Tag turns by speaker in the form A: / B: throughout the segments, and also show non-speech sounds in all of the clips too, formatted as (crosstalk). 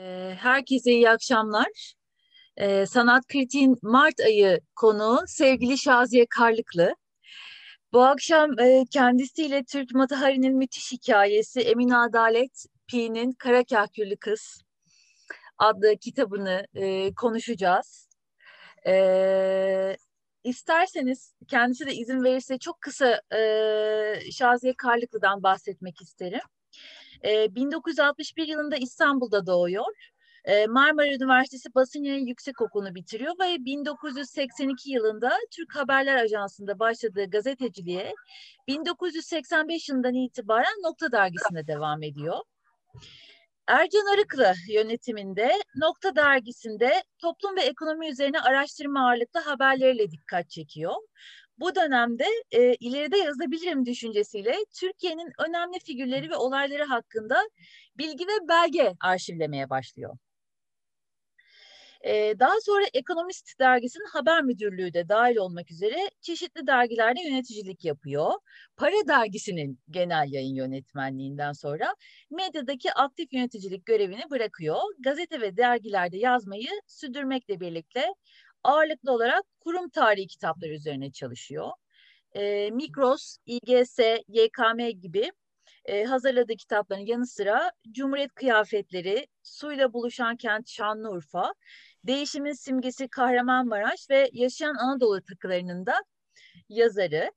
A: Ee, herkese iyi akşamlar. Ee, Sanat Kritiğin Mart ayı konuğu sevgili Şaziye Karlıklı. Bu akşam e, kendisiyle Türk Matahari'nin müthiş hikayesi Emin Adalet Pi'nin Kara Kahküllü Kız adlı kitabını e, konuşacağız. E, isterseniz kendisi de izin verirse çok kısa e, Şaziye Karlıklı'dan bahsetmek isterim. E, 1961 yılında İstanbul'da doğuyor. E, Marmara Üniversitesi Basın Yayın Yüksekokulu'nu bitiriyor ve 1982 yılında Türk Haberler Ajansı'nda başladığı gazeteciliğe 1985 yılından itibaren Nokta Dergisi'nde devam ediyor. Ercan Arıklı yönetiminde Nokta Dergisi'nde toplum ve ekonomi üzerine araştırma ağırlıklı haberleriyle dikkat çekiyor. Bu dönemde e, ileride yazabilirim düşüncesiyle Türkiye'nin önemli figürleri ve olayları hakkında bilgi ve belge arşivlemeye başlıyor. E, daha sonra Ekonomist dergisinin haber müdürlüğü de dahil olmak üzere çeşitli dergilerde yöneticilik yapıyor. Para dergisinin genel yayın yönetmenliğinden sonra medyadaki aktif yöneticilik görevini bırakıyor. Gazete ve dergilerde yazmayı sürdürmekle birlikte ağırlıklı olarak kurum tarihi kitapları üzerine çalışıyor. E, Mikros, İGS, YKM gibi e, hazırladığı kitapların yanı sıra Cumhuriyet Kıyafetleri, Suyla Buluşan Kent Şanlıurfa, Değişimin Simgesi Kahramanmaraş ve Yaşayan Anadolu takılarının da yazarı.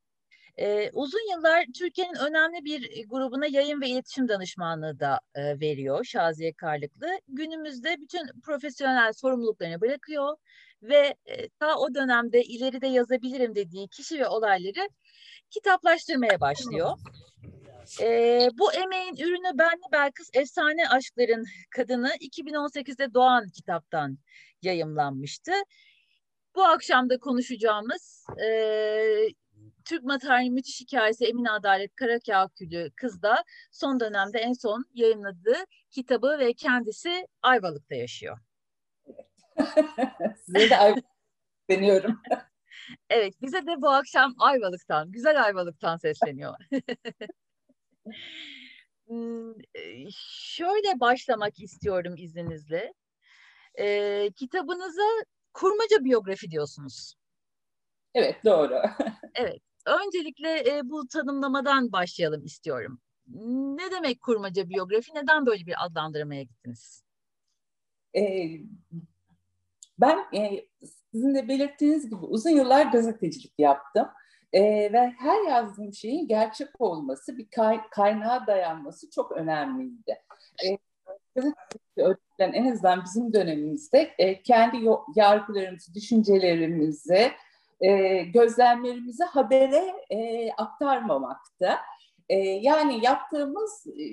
A: Ee, uzun yıllar Türkiye'nin önemli bir grubuna yayın ve iletişim danışmanlığı da e, veriyor Şaziye Karlıklı. Günümüzde bütün profesyonel sorumluluklarını bırakıyor ve e, ta o dönemde ileride yazabilirim dediği kişi ve olayları kitaplaştırmaya başlıyor. E, bu emeğin ürünü Benli Belkıs Efsane Aşkların Kadını 2018'de Doğan kitaptan yayımlanmıştı. Bu akşam da konuşacağımız e, Türk Materyalı Müthiş Hikayesi Emine Adalet Karakağkülü Kız da son dönemde en son yayınladığı kitabı ve kendisi Ayvalık'ta yaşıyor. (laughs)
B: Size de Ayvalık deniyorum. (laughs)
A: evet bize de bu akşam Ayvalık'tan, güzel Ayvalık'tan sesleniyor. (laughs) Hmm, şöyle başlamak istiyorum izninizle. E, kitabınıza kurmaca biyografi diyorsunuz.
B: Evet doğru.
A: evet. Öncelikle e, bu tanımlamadan başlayalım istiyorum. Ne demek kurmaca biyografi? Neden böyle bir adlandırmaya gittiniz?
B: Ee, ben e, sizin de belirttiğiniz gibi uzun yıllar gazetecilik yaptım. E, ve her yazdığım şeyin gerçek olması, bir kay, kaynağa dayanması çok önemliydi. E, öğretilen en azından bizim dönemimizde e, kendi yargılarımızı, düşüncelerimizi, e, gözlemlerimizi habere e, aktarmamakta. E, yani yaptığımız e,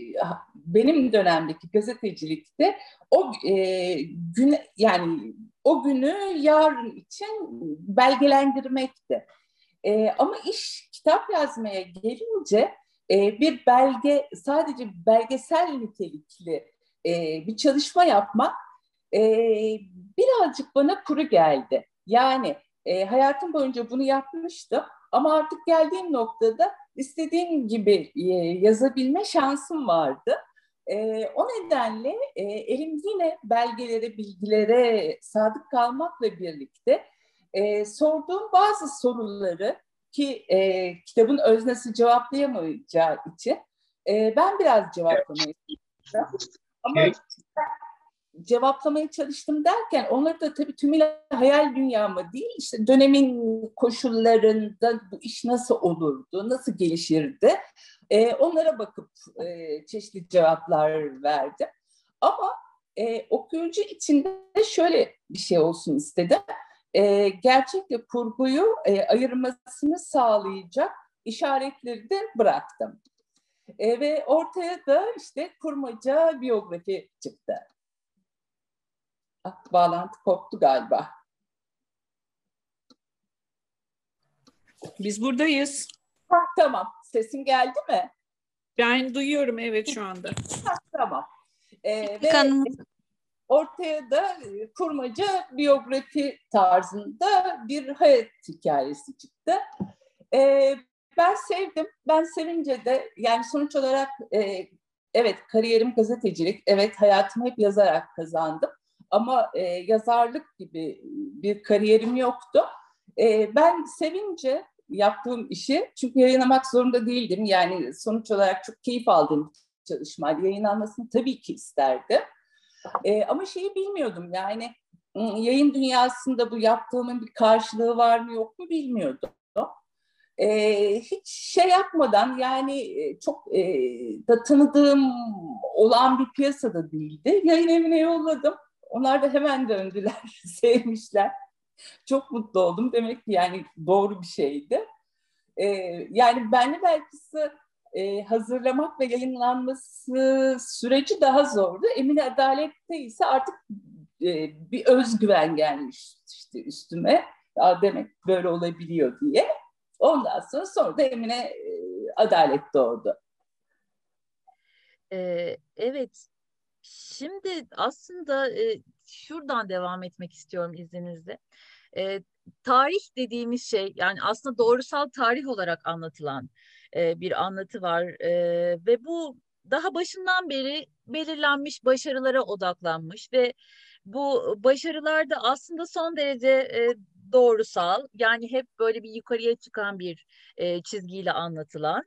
B: benim dönemdeki gazetecilikte o e, gün yani o günü yarın için belgelendirmekti. E, ama iş kitap yazmaya gelince e, bir belge sadece belgesel nitelikli e, bir çalışma yapmak e, birazcık bana kuru geldi. Yani e, hayatım boyunca bunu yapmıştım ama artık geldiğim noktada istediğim gibi e, yazabilme şansım vardı. E, o nedenle e, elim yine belgelere, bilgilere sadık kalmakla birlikte e, sorduğum bazı soruları ki e, kitabın öznesi cevaplayamayacağı için e, ben biraz cevaplamaya çalıştım. Ama cevaplamaya çalıştım derken onları da tabii tümüyle hayal dünyama değil işte dönemin koşullarında bu iş nasıl olurdu, nasıl gelişirdi e, onlara bakıp e, çeşitli cevaplar verdim. Ama e, okuyucu içinde şöyle bir şey olsun istedim e, gerçekle kurguyu e, ayırmasını sağlayacak işaretleri de bıraktım. E, ve ortaya da işte kurmaca biyografi çıktı. Ah, bağlantı koptu galiba.
C: Biz buradayız.
B: Ha, tamam. Sesim geldi mi?
C: Ben duyuyorum evet şu anda.
B: Tamam. Ee, ve ortaya da e, kurmaca biyografi tarzında bir hayat hikayesi çıktı. Ee, ben sevdim. Ben sevince de yani sonuç olarak e, evet kariyerim gazetecilik, evet hayatımı hep yazarak kazandım. Ama e, yazarlık gibi bir kariyerim yoktu. E, ben sevince yaptığım işi, çünkü yayınlamak zorunda değildim. Yani sonuç olarak çok keyif aldığım çalışmaydı. Yayınlanmasını tabii ki isterdim. E, ama şeyi bilmiyordum yani yayın dünyasında bu yaptığımın bir karşılığı var mı yok mu bilmiyordum. E, hiç şey yapmadan yani çok e, da tanıdığım olan bir piyasada değildi. Yayın evine yolladım. Onlar da hemen döndüler, (laughs) sevmişler. Çok mutlu oldum. Demek ki yani doğru bir şeydi. E, yani benli belkisi e, hazırlamak ve yayınlanması süreci daha zordu. Emine Adalet'te ise artık e, bir özgüven gelmiş işte üstüme. Ya demek böyle olabiliyor diye. Ondan sonra sonra da Emine e, Adalet doğdu.
A: Ee, evet. Şimdi aslında e, şuradan devam etmek istiyorum izninizle. E, tarih dediğimiz şey yani aslında doğrusal tarih olarak anlatılan e, bir anlatı var e, ve bu daha başından beri belirlenmiş başarılara odaklanmış ve bu başarılar da aslında son derece e, doğrusal yani hep böyle bir yukarıya çıkan bir e, çizgiyle anlatılan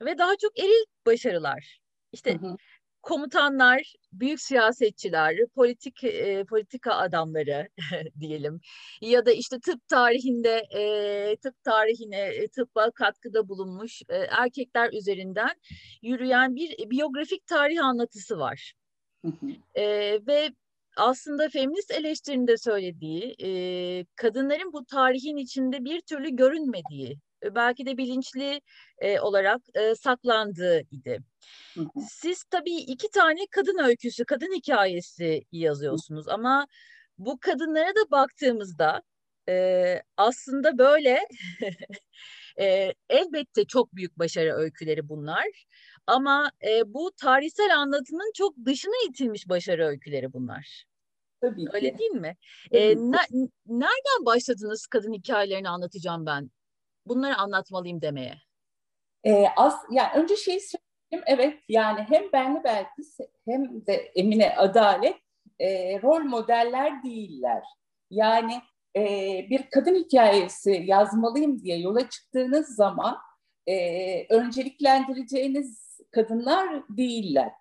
A: ve daha çok eril başarılar. İşte hı hı komutanlar, büyük siyasetçiler, politik e, politika adamları (laughs) diyelim ya da işte tıp tarihinde e, tıp tarihine e, tıbba katkıda bulunmuş e, erkekler üzerinden yürüyen bir biyografik tarih anlatısı var. e, ve aslında feminist eleştirinde söylediği e, kadınların bu tarihin içinde bir türlü görünmediği belki de bilinçli e, olarak e, saklandığı idi. Siz tabii iki tane kadın öyküsü, kadın hikayesi yazıyorsunuz ama bu kadınlara da baktığımızda e, aslında böyle (laughs) e, elbette çok büyük başarı öyküleri bunlar ama e, bu tarihsel anlatının çok dışına itilmiş başarı öyküleri bunlar.
B: Tabii
A: Öyle
B: ki.
A: değil mi? E, ne, nereden başladınız kadın hikayelerini anlatacağım ben? Bunları anlatmalıyım demeye.
B: E, as, yani önce şey söyleyeyim, evet yani hem Benli Belkıs hem de Emine Adalet e, rol modeller değiller. Yani e, bir kadın hikayesi yazmalıyım diye yola çıktığınız zaman e, önceliklendireceğiniz kadınlar değiller.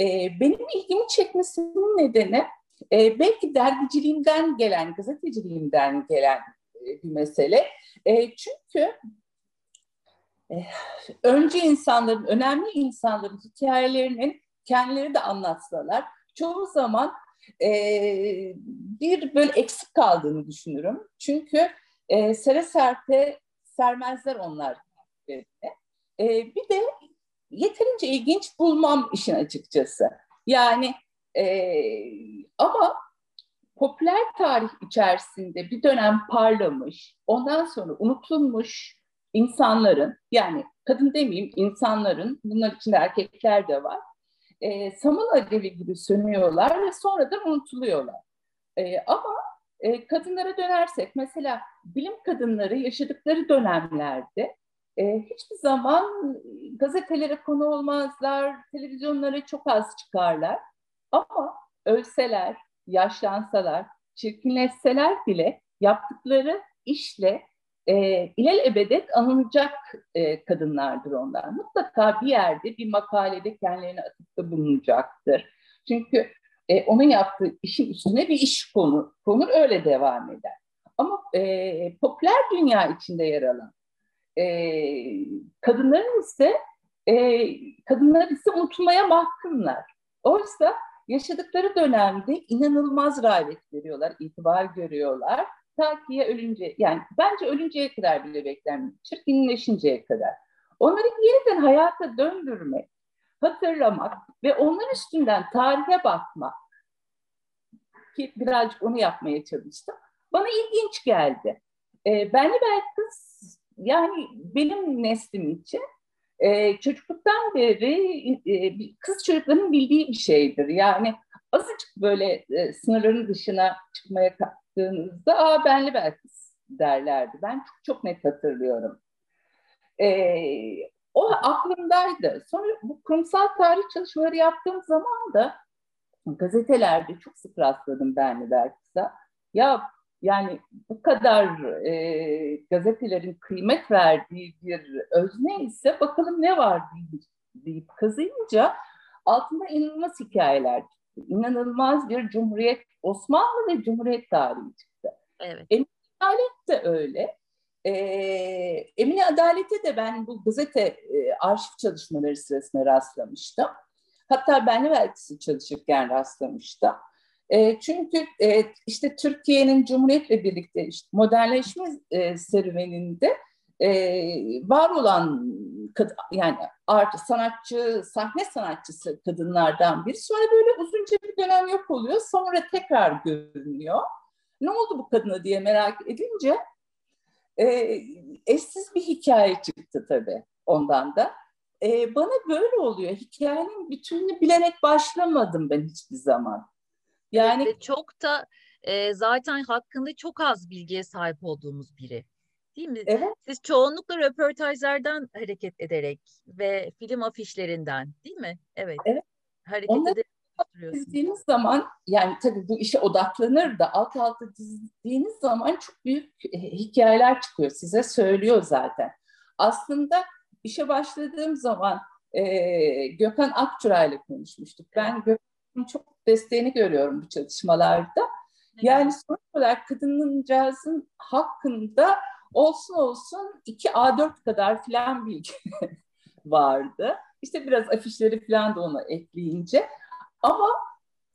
B: E, benim ilgimi çekmesinin nedeni e, belki dergiciliğimden gelen, gazeteciliğimden gelen bir mesele. E, çünkü e, önce insanların, önemli insanların hikayelerinin kendileri de anlatsalar çoğu zaman e, bir böyle eksik kaldığını düşünürüm. Çünkü e, sere serpe sermezler onlar. E, bir de yeterince ilginç bulmam işin açıkçası. Yani e, ama popüler tarih içerisinde bir dönem parlamış, ondan sonra unutulmuş insanların, yani kadın demeyeyim insanların, bunlar içinde erkekler de var, e, saman alevi gibi sönüyorlar ve sonradan unutuluyorlar. E, ama e, kadınlara dönersek, mesela bilim kadınları yaşadıkları dönemlerde e, hiçbir zaman gazetelere konu olmazlar, televizyonlara çok az çıkarlar. Ama ölseler, yaşlansalar, çirkinleşseler bile yaptıkları işle e, ilel ebedet anılacak e, kadınlardır onlar. Mutlaka bir yerde bir makalede kendilerine atıfta bulunacaktır. Çünkü e, onun yaptığı işin üstüne bir iş konu, konur öyle devam eder. Ama e, popüler dünya içinde yer alan e, kadınların ise e, kadınlar ise unutulmaya mahkumlar. Oysa yaşadıkları dönemde inanılmaz rağbet veriyorlar, itibar görüyorlar. Ta ki ya ölünce, yani bence ölünceye kadar bile beklenmiyor. Çirkinleşinceye kadar. Onları yeniden hayata döndürmek, hatırlamak ve onlar üstünden tarihe bakmak ki birazcık onu yapmaya çalıştım. Bana ilginç geldi. Ee, benli belki kız yani benim neslim için e, çocukluktan beri e, kız çocuklarının bildiği bir şeydir. Yani azıcık böyle e, sınırların dışına çıkmaya kalktığınızda aa benli belki derlerdi. Ben çok çok net hatırlıyorum. E, o aklımdaydı. Sonra bu kurumsal tarih çalışmaları yaptığım zaman da gazetelerde çok sık rastladım Benli Berkis'a. Ya yani bu kadar e, gazetelerin kıymet verdiği bir özne ise bakalım ne var deyip, deyip kazıyınca altında inanılmaz hikayeler çıktı. İnanılmaz bir Cumhuriyet, Osmanlı ve Cumhuriyet tarihi çıktı.
A: Evet.
B: Emine Adalet de öyle. E, Emine Adalet'e de ben bu gazete e, arşiv çalışmaları sırasında rastlamıştım. Hatta ben üniversitesi çalışırken rastlamıştım. E, çünkü e, işte Türkiye'nin Cumhuriyet'le birlikte işte modernleşme e, serüveninde e, var olan yani art sanatçı, sahne sanatçısı kadınlardan biri. Sonra böyle uzunca bir dönem yok oluyor. Sonra tekrar görünüyor. Ne oldu bu kadına diye merak edince e, eşsiz bir hikaye çıktı tabii ondan da. E, bana böyle oluyor. Hikayenin bütününü bilerek başlamadım ben hiçbir zaman.
A: Yani Ve çok da e, zaten hakkında çok az bilgiye sahip olduğumuz biri. Değil mi?
B: Evet.
A: Siz çoğunlukla röportajlardan hareket ederek ve film afişlerinden değil mi? Evet.
B: Evet.
A: Hareket Onları ederek (laughs)
B: dizdiğiniz zaman yani tabii bu işe odaklanır da alt alta dizdiğiniz zaman çok büyük e, hikayeler çıkıyor. Size söylüyor zaten. Aslında işe başladığım zaman e, Gökhan Akçura ile konuşmuştuk. Ben Gökhan'ın çok desteğini görüyorum bu çalışmalarda. Yani sonuç olarak kadınıncağızın hakkında olsun olsun 2 A4 kadar filan bilgi (laughs) vardı. İşte biraz afişleri filan da ona ekleyince. Ama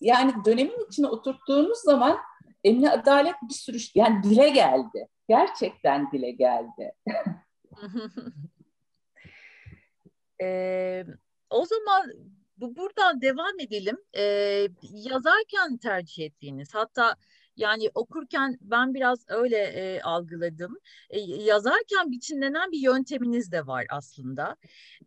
B: yani dönemin içine oturttuğunuz zaman Emine Adalet bir sürü yani dile geldi. Gerçekten dile geldi. (laughs) (laughs)
A: ee, o zaman bu buradan devam edelim. Ee, yazarken tercih ettiğiniz hatta yani okurken ben biraz öyle e, algıladım. E, yazarken biçimlenen bir yönteminiz de var aslında.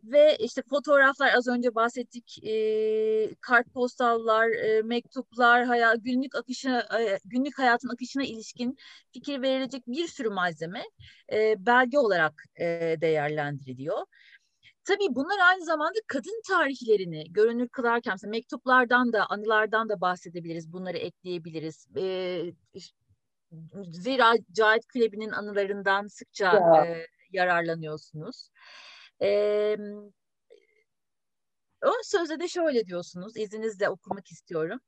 A: Ve işte fotoğraflar az önce bahsettik. E, kartpostallar, e, mektuplar, hayal, günlük akışına, e, günlük hayatın akışına ilişkin fikir verilecek bir sürü malzeme e, belge olarak e, değerlendiriliyor. Tabii bunlar aynı zamanda kadın tarihlerini görünür kılarken mesela mektuplardan da anılardan da bahsedebiliriz. Bunları ekleyebiliriz. Ee, zira Cahit Külebi'nin anılarından sıkça ya. e, yararlanıyorsunuz. Ee, ön sözde de şöyle diyorsunuz. İzninizle okumak istiyorum.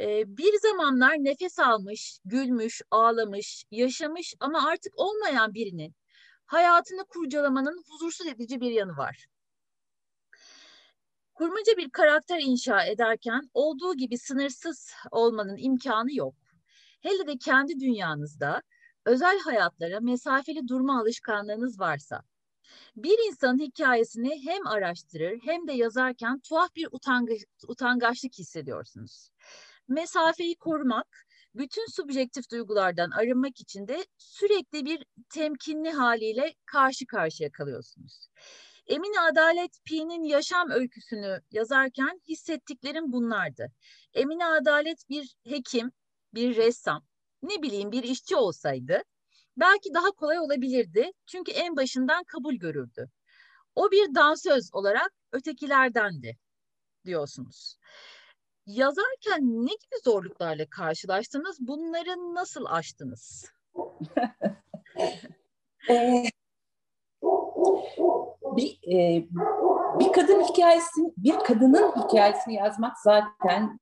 A: Ee, bir zamanlar nefes almış, gülmüş, ağlamış, yaşamış ama artık olmayan birinin hayatını kurcalamanın huzursuz edici bir yanı var. Kurmaca bir karakter inşa ederken olduğu gibi sınırsız olmanın imkanı yok. Hele de kendi dünyanızda özel hayatlara mesafeli durma alışkanlığınız varsa, bir insanın hikayesini hem araştırır hem de yazarken tuhaf bir utangaç, utangaçlık hissediyorsunuz. Mesafeyi korumak, bütün subjektif duygulardan arınmak için de sürekli bir temkinli haliyle karşı karşıya kalıyorsunuz. Emine Adalet Pi'nin yaşam öyküsünü yazarken hissettiklerim bunlardı. Emine Adalet bir hekim, bir ressam, ne bileyim bir işçi olsaydı belki daha kolay olabilirdi. Çünkü en başından kabul görürdü. O bir dansöz olarak ötekilerdendi diyorsunuz. Yazarken ne gibi zorluklarla karşılaştınız? Bunları nasıl aştınız? (laughs)
B: bir bir kadın hikayesini, bir kadının hikayesini yazmak zaten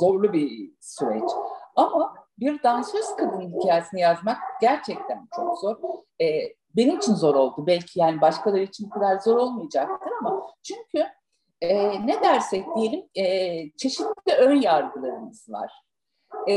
B: zorlu bir süreç. Ama bir dansöz kadın hikayesini yazmak gerçekten çok zor. Benim için zor oldu. Belki yani başkaları için bu kadar zor olmayacaktır ama çünkü e, ne dersek diyelim e, çeşitli ön yargılarımız var. E,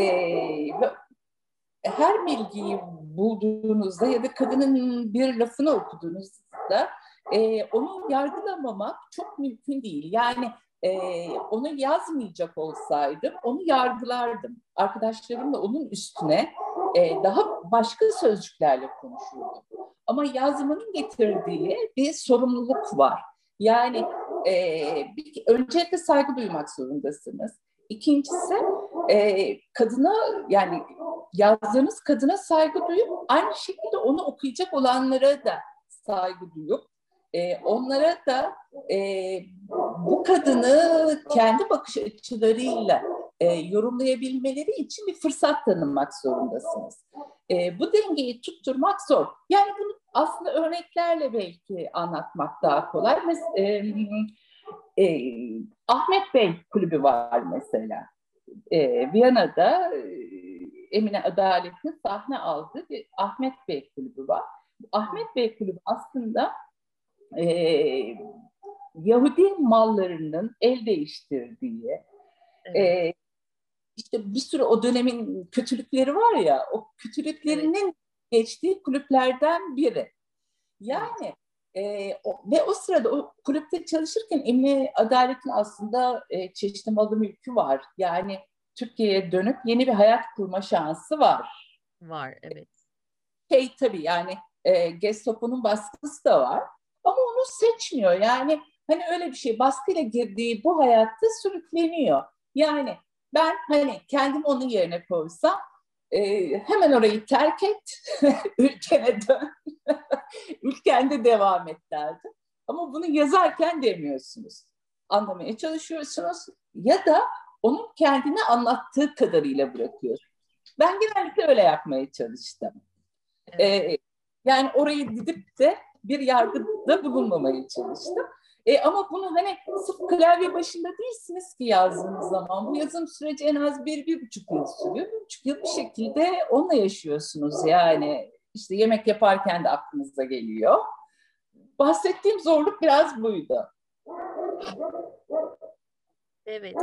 B: her bilgiyi bulduğunuzda ya da kadının bir lafını okuduğunuzda e, onu yargılamamak çok mümkün değil. Yani e, onu yazmayacak olsaydım onu yargılardım. Arkadaşlarımla onun üstüne e, daha başka sözcüklerle konuşurdum. Ama yazmanın getirdiği bir sorumluluk var. Yani e, bir, öncelikle saygı duymak zorundasınız. İkincisi e, kadına yani yazdığınız kadına saygı duyup aynı şekilde onu okuyacak olanlara da saygı duyup e, onlara da e, bu kadını kendi bakış açılarıyla e, yorumlayabilmeleri için bir fırsat tanımak zorundasınız. E, bu dengeyi tutturmak zor. Yani bunu aslında örneklerle belki anlatmak daha kolay. Mes- e, e, Ahmet Bey kulübü var mesela. E, Viyana'da Emine Adalet'in sahne aldığı bir Ahmet Bey kulübü var. Ahmet Bey kulübü aslında e, Yahudi mallarının el değiştirdiği, evet. e, işte bir sürü o dönemin kötülükleri var ya, o kötülüklerinin. Geçtiği kulüplerden biri. Yani e, o, ve o sırada o kulüpte çalışırken Emine Adalet'in aslında e, çeşitli malı mülkü var. Yani Türkiye'ye dönüp yeni bir hayat kurma şansı var.
A: Var, evet.
B: Şey tabii yani e, Gestapo'nun baskısı da var. Ama onu seçmiyor. Yani hani öyle bir şey baskıyla girdiği bu hayatta sürükleniyor. Yani ben hani kendim onun yerine koysam e, hemen orayı terk et, (laughs) ülkene dön, (laughs) ülkende devam et derdim. Ama bunu yazarken demiyorsunuz. Anlamaya çalışıyorsunuz ya da onun kendine anlattığı kadarıyla bırakıyorsunuz. Ben genellikle öyle yapmaya çalıştım. Evet. Ee, yani orayı gidip de bir yargıda bulunmamaya çalıştım. E, ama bunu hani sırf klavye başında değilsiniz ki yazdığınız zaman. Bu yazım süreci en az bir, bir buçuk yıl sürüyor. Bir buçuk yıl bir şekilde onunla yaşıyorsunuz yani. işte yemek yaparken de aklınıza geliyor. Bahsettiğim zorluk biraz buydu.
A: Evet.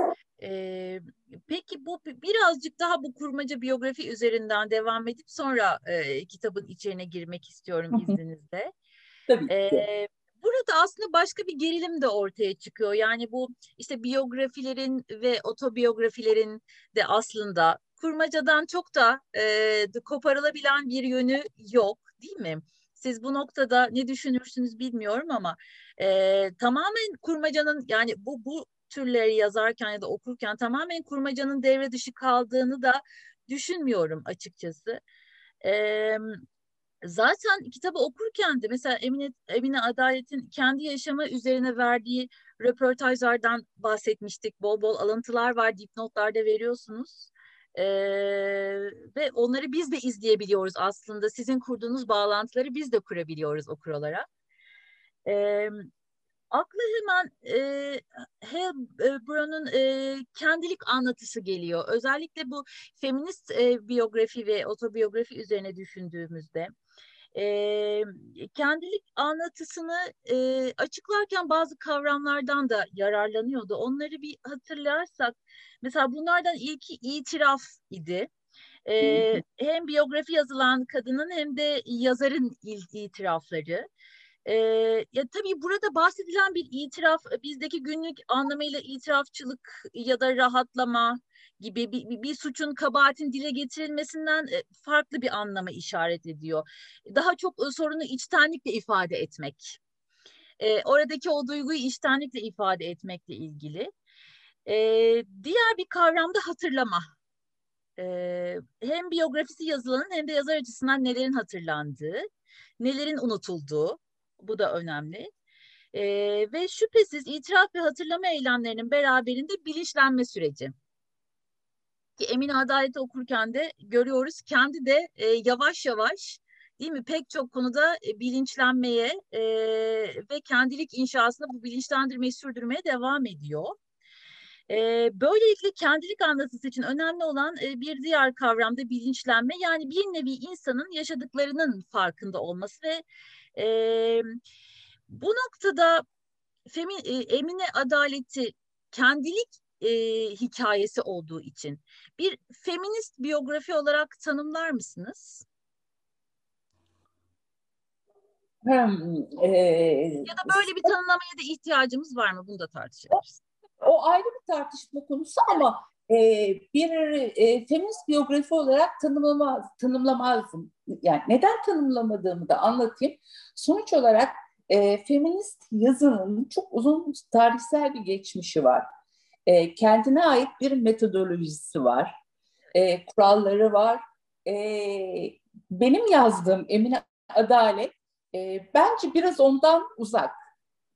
A: Ee, peki bu birazcık daha bu kurmaca biyografi üzerinden devam edip sonra e, kitabın içine girmek istiyorum izninizle.
B: Tabii ki. Ee,
A: burada aslında başka bir gerilim de ortaya çıkıyor. Yani bu işte biyografilerin ve otobiyografilerin de aslında kurmacadan çok da e, koparılabilen bir yönü yok değil mi? Siz bu noktada ne düşünürsünüz bilmiyorum ama e, tamamen kurmacanın yani bu bu türleri yazarken ya da okurken tamamen kurmacanın devre dışı kaldığını da düşünmüyorum açıkçası. Ee, zaten kitabı okurken de mesela Emine, Emine Adalet'in kendi yaşamı üzerine verdiği röportajlardan bahsetmiştik. Bol bol alıntılar var, dipnotlarda veriyorsunuz. Ee, ve onları biz de izleyebiliyoruz aslında. Sizin kurduğunuz bağlantıları biz de kurabiliyoruz okur olarak. Ee, akla hemen e, Hellbrown'un e, kendilik anlatısı geliyor. Özellikle bu feminist e, biyografi ve otobiyografi üzerine düşündüğümüzde e, kendilik anlatısını e, açıklarken bazı kavramlardan da yararlanıyordu. Onları bir hatırlarsak mesela bunlardan ilki itiraf idi. E, hem biyografi yazılan kadının hem de yazarın itirafları. E, ya tabii burada bahsedilen bir itiraf bizdeki günlük anlamıyla itirafçılık ya da rahatlama gibi bir, bir, bir suçun kabahatin dile getirilmesinden farklı bir anlama işaret ediyor. Daha çok sorunu içtenlikle ifade etmek. E, oradaki o duyguyu içtenlikle ifade etmekle ilgili. E, diğer bir kavram da hatırlama. E, hem biyografisi yazılanın hem de yazar açısından nelerin hatırlandığı, nelerin unutulduğu, bu da önemli. E, ve şüphesiz itiraf ve hatırlama eylemlerinin beraberinde bilinçlenme süreci. Ki Emine Adalet'i okurken de görüyoruz kendi de e, yavaş yavaş değil mi pek çok konuda e, bilinçlenmeye e, ve kendilik inşasında bu bilinçlendirmeyi sürdürmeye devam ediyor. E, böylelikle kendilik anlatısı için önemli olan e, bir diğer kavram da bilinçlenme. Yani bir nevi insanın yaşadıklarının farkında olması ve e, bu noktada Femi, e, Emine Adaleti kendilik e, hikayesi olduğu için bir feminist biyografi olarak tanımlar mısınız?
B: Hmm, e,
A: ya da böyle bir tanımlamaya da ihtiyacımız var mı? Bunu da tartışabiliriz.
B: O ayrı bir tartışma konusu ama e, bir e, feminist biyografi olarak tanımlamaz, tanımlamazdım. Yani neden tanımlamadığımı da anlatayım. Sonuç olarak e, feminist yazının çok uzun tarihsel bir geçmişi var. E, kendine ait bir metodolojisi var. E, kuralları var. E, benim yazdığım Emine Adalet e, bence biraz ondan uzak.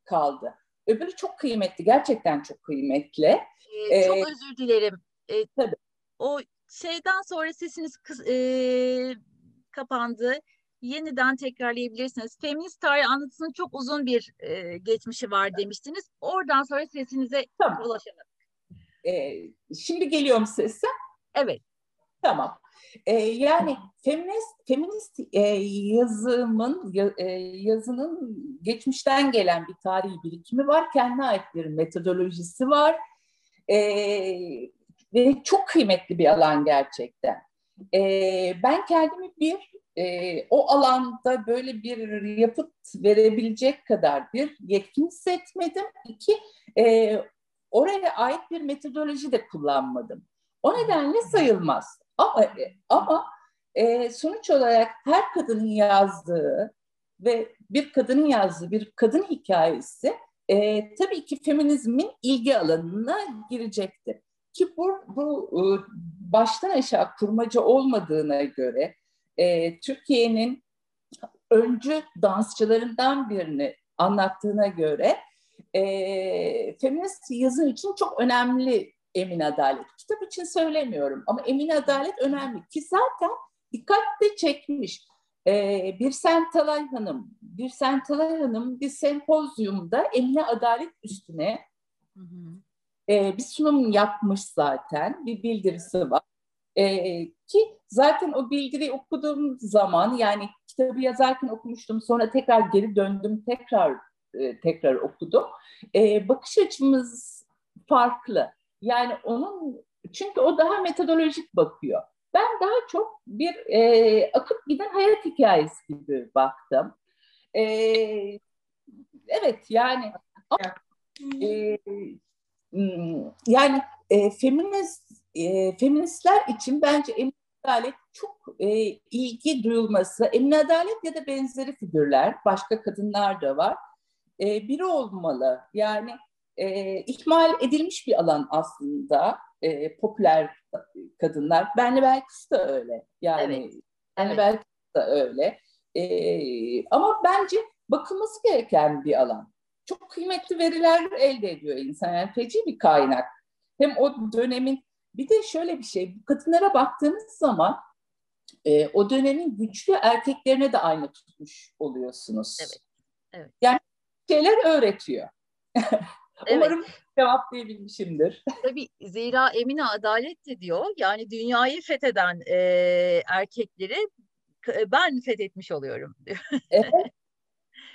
B: kaldı. Öbürü çok kıymetli, gerçekten çok kıymetli.
A: Ee, ee, çok özür dilerim. Ee, tabii. O şeyden sonra sesiniz kız, e, kapandı. Yeniden tekrarlayabilirsiniz. Feminist tarih anlatısının çok uzun bir e, geçmişi var demiştiniz. Oradan sonra sesinize tamam. ulaşamadık.
B: Ee, şimdi geliyor mu sesim?
A: Evet.
B: Tamam. E, yani feminist feminist e, yazımın e, yazının geçmişten gelen bir tarihi birikimi var. Kendine ait bir metodolojisi var. E, ve çok kıymetli bir alan gerçekten. E, ben kendimi bir e, o alanda böyle bir yapıt verebilecek kadar bir yetkin hissetmedim. İki, e, oraya ait bir metodoloji de kullanmadım. O nedenle sayılmaz. Ama, ama e, sonuç olarak her kadının yazdığı ve bir kadının yazdığı bir kadın hikayesi e, tabii ki feminizmin ilgi alanına girecektir. Ki bu, bu e, baştan aşağı kurmaca olmadığına göre e, Türkiye'nin öncü dansçılarından birini anlattığına göre e, feminist yazın için çok önemli Emin Adalet. Kitap için söylemiyorum ama Emin Adalet önemli ki zaten dikkat de çekmiş. Ee, bir Sentalay Hanım, bir Sentalay Hanım bir sempozyumda Emine Adalet üstüne hı hı. E, bir sunum yapmış zaten, bir bildirisi var. E, ki zaten o bildiriyi okuduğum zaman yani kitabı yazarken okumuştum sonra tekrar geri döndüm tekrar e, tekrar okudum. E, bakış açımız farklı. Yani onun çünkü o daha metodolojik bakıyor. Ben daha çok bir e, akıp giden hayat hikayesi gibi baktım. E, evet yani e, yani e, feminist e, feministler için bence Emine Adalet çok e, ilgi duyulması, Emine Adalet ya da benzeri figürler, başka kadınlar da var. E, biri olmalı. Yani e, ihmal edilmiş bir alan aslında e, popüler kadınlar. Benle belki de öyle. Yani evet. Benle evet. belki de öyle. E, ama bence bakılması gereken bir alan. Çok kıymetli veriler elde ediyor insan. Yani feci bir kaynak. Hem o dönemin bir de şöyle bir şey. Bu kadınlara baktığınız zaman e, o dönemin güçlü erkeklerine de aynı tutmuş oluyorsunuz. Evet. evet. Yani şeyler öğretiyor. (laughs) Evet. Umarım cevaplayabilmişimdir. (laughs)
A: Tabii zira Emine adalet de diyor. Yani dünyayı fetheden e, erkekleri ben fethetmiş oluyorum diyor. Evet. (laughs)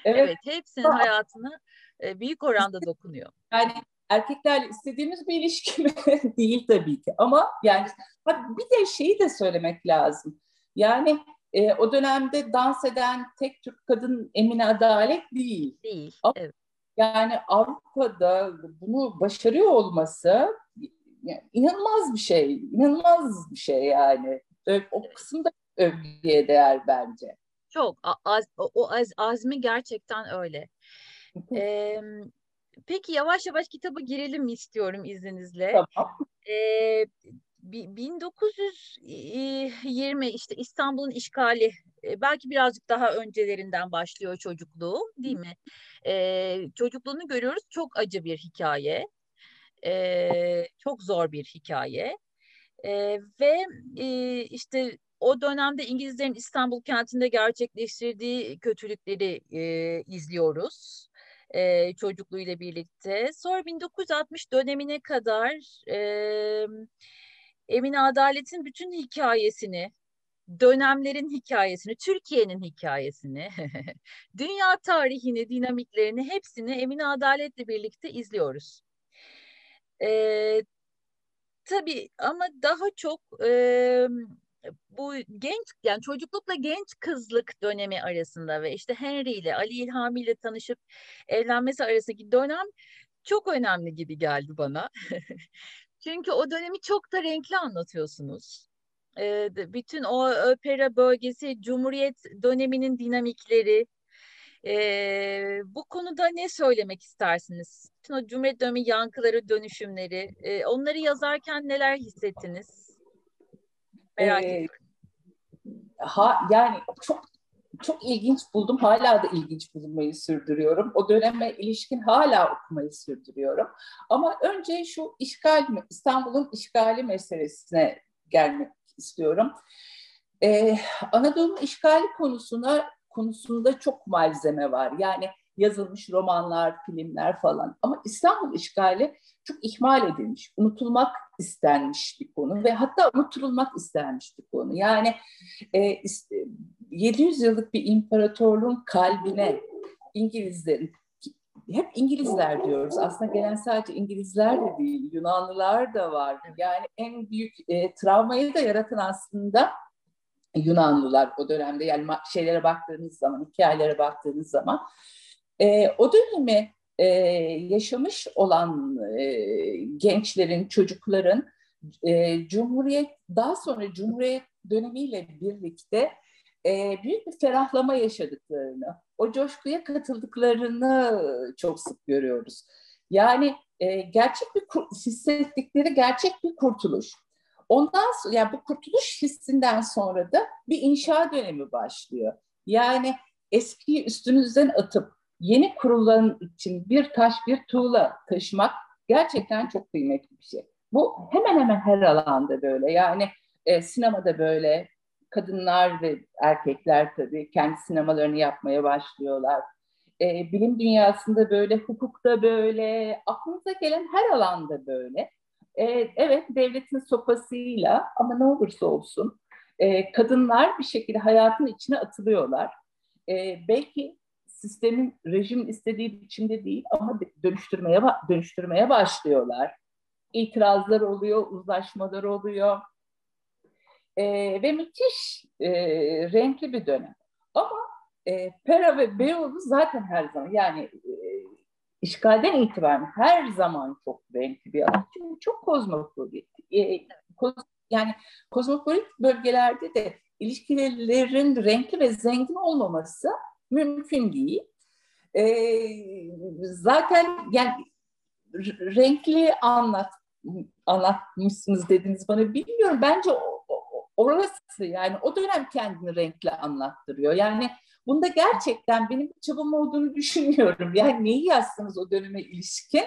A: Evet. evet hepsinin Aa. hayatına e, büyük oranda dokunuyor.
B: Yani erkeklerle istediğimiz bir ilişki mi? değil tabii ki. Ama yani bir de şeyi de söylemek lazım. Yani e, o dönemde dans eden tek Türk kadın Emine Adalet değil.
A: Değil. Ama evet.
B: Yani Avrupa'da bunu başarıyor olması inanılmaz bir şey, inanılmaz bir şey yani. O kısımda övgüye değer bence.
A: Çok, az, o az, azmi gerçekten öyle. ee, peki yavaş yavaş kitaba girelim istiyorum izninizle. Tamam. Ee, 1920 işte İstanbul'un işgali belki birazcık daha öncelerinden başlıyor çocukluğu değil mi? Ee, çocukluğunu görüyoruz çok acı bir hikaye. Ee, çok zor bir hikaye. Ee, ve e, işte o dönemde İngilizlerin İstanbul kentinde gerçekleştirdiği kötülükleri e, izliyoruz e, çocukluğuyla birlikte. Sonra 1960 dönemine kadar e, Emine Adalet'in bütün hikayesini, dönemlerin hikayesini, Türkiye'nin hikayesini, (laughs) dünya tarihini, dinamiklerini hepsini Emine Adalet'le birlikte izliyoruz. Ee, tabii ama daha çok e, bu genç yani çocuklukla genç kızlık dönemi arasında ve işte Henry ile Ali İlhami ile tanışıp evlenmesi arasındaki dönem çok önemli gibi geldi bana. (laughs) Çünkü o dönemi çok da renkli anlatıyorsunuz. Ee, bütün o opera bölgesi, Cumhuriyet döneminin dinamikleri. Ee, bu konuda ne söylemek istersiniz? Bütün o Cumhuriyet dönemi yankıları, dönüşümleri. E, onları yazarken neler hissettiniz?
B: Merak ee, Ha, yani çok çok ilginç buldum. Hala da ilginç bulmayı sürdürüyorum. O döneme ilişkin hala okumayı sürdürüyorum. Ama önce şu işgal, İstanbul'un işgali meselesine gelmek istiyorum. Ee, Anadolu'nun işgali konusuna konusunda çok malzeme var. Yani yazılmış romanlar, filmler falan. Ama İstanbul işgali çok ihmal edilmiş, unutulmak istenmiş bir konu ve hatta unutulmak istenmiş bir konu. Yani e, 700 yıllık bir imparatorluğun kalbine İngilizlerin hep İngilizler diyoruz. Aslında gelen sadece İngilizler de değil, Yunanlılar da var. Yani en büyük e, travmayı da yaratan aslında Yunanlılar o dönemde. Yani şeylere baktığınız zaman, hikayelere baktığınız zaman. E, o dönemi e, yaşamış olan e, gençlerin, çocukların e, Cumhuriyet, daha sonra Cumhuriyet dönemiyle birlikte e, büyük bir ferahlama yaşadıklarını, o coşkuya katıldıklarını çok sık görüyoruz. Yani e, gerçek bir hissettikleri gerçek bir kurtuluş. Ondan sonra yani bu kurtuluş hissinden sonra da bir inşa dönemi başlıyor. Yani eskiyi üstünüzden atıp yeni kurulan için bir taş bir tuğla taşımak gerçekten çok kıymetli bir şey. Bu hemen hemen her alanda böyle. Yani e, sinemada böyle, kadınlar ve erkekler tabii kendi sinemalarını yapmaya başlıyorlar. E, bilim dünyasında böyle, hukukta böyle, aklınıza gelen her alanda böyle. E, evet devletin sopasıyla ama ne olursa olsun e, kadınlar bir şekilde hayatın içine atılıyorlar. E, belki sistemin rejim istediği biçimde değil ama dönüştürmeye dönüştürmeye başlıyorlar. İtirazlar oluyor, uzlaşmalar oluyor. E, ve müthiş e, renkli bir dönem. Ama e, Pera ve Beyoğlu zaten her zaman yani e, işgalden itibaren her zaman çok renkli bir alan. Çünkü çok kozmopolit. E, koz, yani kozmopolit bölgelerde de ilişkilerin renkli ve zengin olmaması mümkün değil. E, zaten yani renkli anlat anlatmışsınız dediniz bana bilmiyorum. Bence o, orası yani o dönem kendini renkli anlattırıyor. Yani bunda gerçekten benim bir çabam olduğunu (laughs) düşünüyorum. Yani neyi yazsanız o döneme ilişkin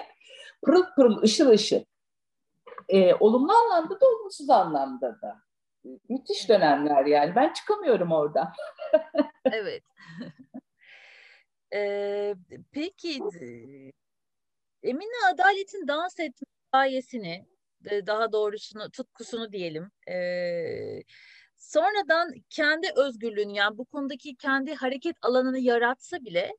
B: pırıl pırıl ışıl ışıl. Ee, olumlu anlamda da olumsuz anlamda da. Müthiş dönemler yani. Ben çıkamıyorum oradan. (laughs)
A: evet. (laughs) Ee, peki Emine Adalet'in dans etme gayesini daha doğrusunu tutkusunu diyelim. E, sonradan kendi özgürlüğünü yani bu konudaki kendi hareket alanını yaratsa bile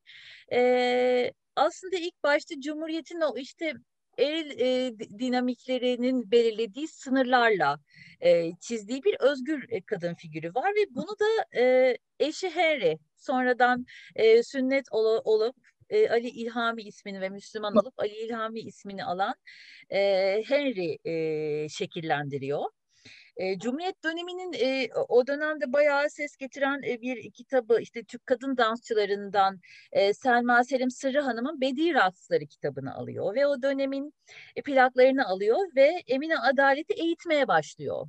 A: e, aslında ilk başta Cumhuriyet'in o işte el e, dinamiklerinin belirlediği sınırlarla e, çizdiği bir özgür e, kadın figürü var ve bunu da e, eşi Henry sonradan e, sünnet ol, olup e, Ali İlhami ismini ve Müslüman olup Ali İlhami ismini alan e, Henry e, şekillendiriyor. E, Cumhuriyet döneminin e, o dönemde bayağı ses getiren e, bir kitabı işte Türk kadın dansçılarından e, Selma Selim Sırrı Hanım'ın Bedi Ratsları kitabını alıyor ve o dönemin e, plaklarını alıyor ve Emine Adalet'i eğitmeye başlıyor.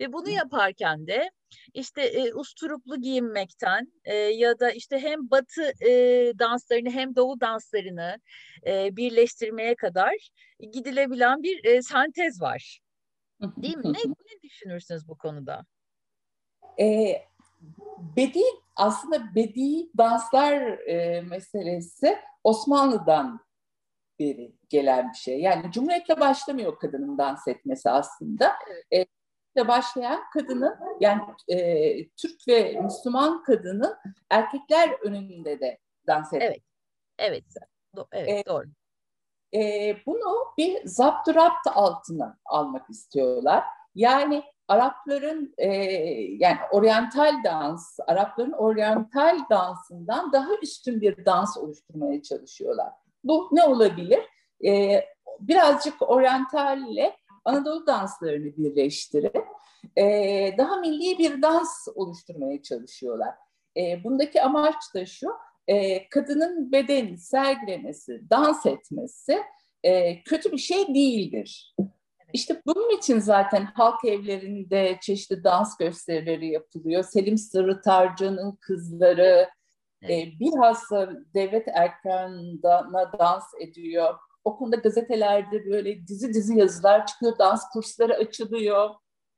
A: Ve bunu yaparken de işte e, usturuplu giyinmekten e, ya da işte hem batı e, danslarını hem doğu danslarını e, birleştirmeye kadar gidilebilen bir e, sentez var. Değil mi? Ne, (laughs) ne düşünürsünüz bu konuda?
B: E, bedi aslında bedi danslar e, meselesi Osmanlı'dan beri gelen bir şey. Yani Cumhuriyet'le başlamıyor kadının dans etmesi aslında. Evet. E, başlayan kadının yani e, Türk ve Müslüman kadının erkekler önünde de dans etmesi.
A: Evet. Evet. Do- evet e, doğru.
B: E, bunu bir zapturapt altına almak istiyorlar. Yani Arapların e, yani oryantal dans, Arapların oryantal dansından daha üstün bir dans oluşturmaya çalışıyorlar. Bu ne olabilir? E, birazcık oryantalle Anadolu danslarını birleştirip e, daha milli bir dans oluşturmaya çalışıyorlar. E, bundaki amaç da şu, e, kadının bedeni sergilemesi, dans etmesi e, kötü bir şey değildir. İşte bunun için zaten halk evlerinde çeşitli dans gösterileri yapılıyor. Selim Sırrıtarcı'nın kızları evet. e, bilhassa devlet erkanına dans ediyor. O konuda gazetelerde böyle dizi dizi yazılar çıkıyor, dans kursları açılıyor.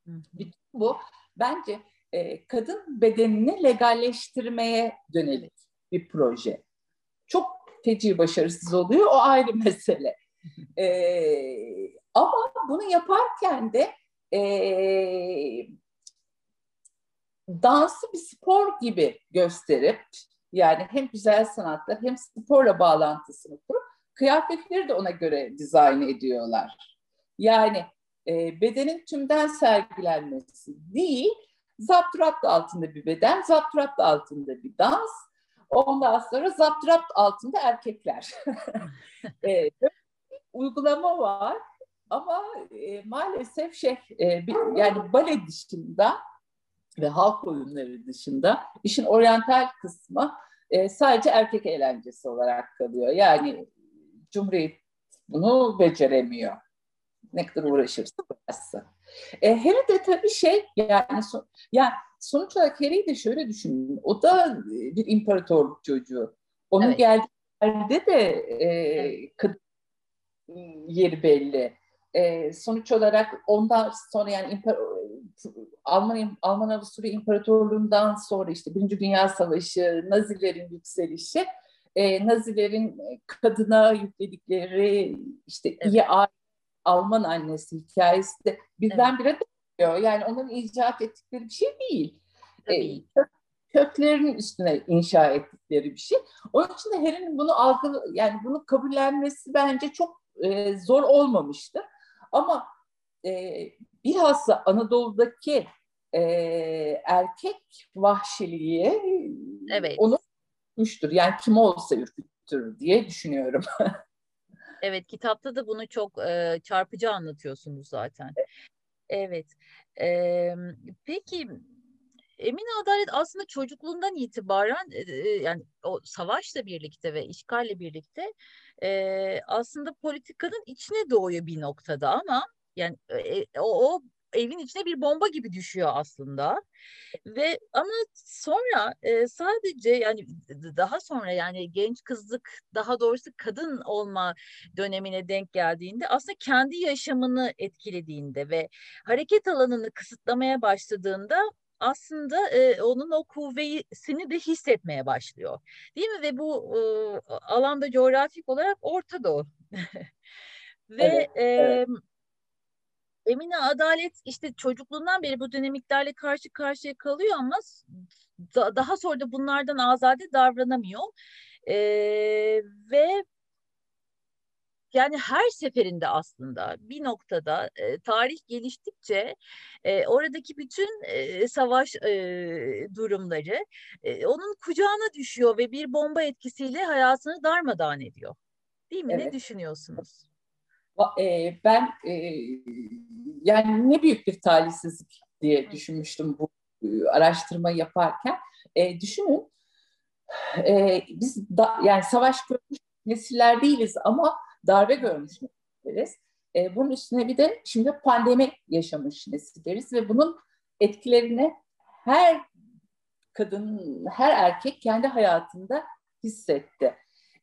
B: Bütün bu bence e, kadın bedenini legalleştirmeye dönelik bir proje. Çok feci başarısız oluyor, o ayrı mesele. (laughs) e, ama bunu yaparken de e, dansı bir spor gibi gösterip yani hem güzel sanatlar hem sporla bağlantısını kurup kıyafetleri de ona göre dizayn ediyorlar. Yani e, bedenin tümden sergilenmesi değil, zapturapt altında bir beden, zapturapt altında bir dans, ondan sonra zapturapt altında erkekler. (laughs) e, uygulama var ama e, maalesef şey e, bir, yani bale dışında ve halk oyunları dışında işin oryantal kısmı e, sadece erkek eğlencesi olarak kalıyor. Yani Cumhuriyet bunu beceremiyor. Ne kadar uğraşırsa uğraşsın. E, Harry de tabii şey yani, so, yani sonuç olarak Harry'i de şöyle düşünün. O da bir imparatorluk çocuğu. Onun evet. geldiği yerde de e, kadın yeri belli. E, sonuç olarak ondan sonra yani impar Alman Alman Avusturya İmparatorluğu'ndan sonra işte Birinci Dünya Savaşı, Nazilerin yükselişi, e, Nazilerin kadına yükledikleri işte evet. iyi Alman annesi hikayesi de birdenbire evet. dönüyor. Yani onların icat ettikleri bir şey değil. E, köklerinin üstüne inşa ettikleri bir şey. Onun için de Harry'nin bunu algı yani bunu kabullenmesi bence çok e, zor olmamıştır. Ama e, bilhassa Anadolu'daki e, erkek vahşiliği evet. onu ürkmüştür. Yani kim olsa ürkütür diye düşünüyorum. (laughs)
A: evet kitapta da bunu çok e, çarpıcı anlatıyorsunuz zaten. Evet. E, peki Emine Adalet aslında çocukluğundan itibaren e, yani o savaşla birlikte ve işgalle birlikte e, aslında politikanın içine doğuyor bir noktada ama yani e, o, o evin içine bir bomba gibi düşüyor aslında. Ve ama sonra e, sadece yani daha sonra yani genç kızlık daha doğrusu kadın olma dönemine denk geldiğinde aslında kendi yaşamını etkilediğinde ve hareket alanını kısıtlamaya başladığında aslında e, onun o kuvvesini de hissetmeye başlıyor. Değil mi? Ve bu e, alanda coğrafik olarak Orta Doğu. (laughs) Ve evet, evet. E, Emine Adalet işte çocukluğundan beri bu dinamiklerle karşı karşıya kalıyor ama da, daha sonra da bunlardan azade davranamıyor. E, ve yani her seferinde aslında bir noktada e, tarih geliştikçe e, oradaki bütün e, savaş e, durumları e, onun kucağına düşüyor ve bir bomba etkisiyle hayatını darmadağın ediyor. Değil mi? Evet. Ne düşünüyorsunuz?
B: E, ben e, yani ne büyük bir talihsizlik diye düşünmüştüm bu e, araştırma yaparken. E, düşünün e, biz da, yani savaş görmüş nesiller değiliz ama darbe görmüş nesilleriz. E, bunun üstüne bir de şimdi pandemi yaşamış nesilleriz ve bunun etkilerini her kadın, her erkek kendi hayatında hissetti.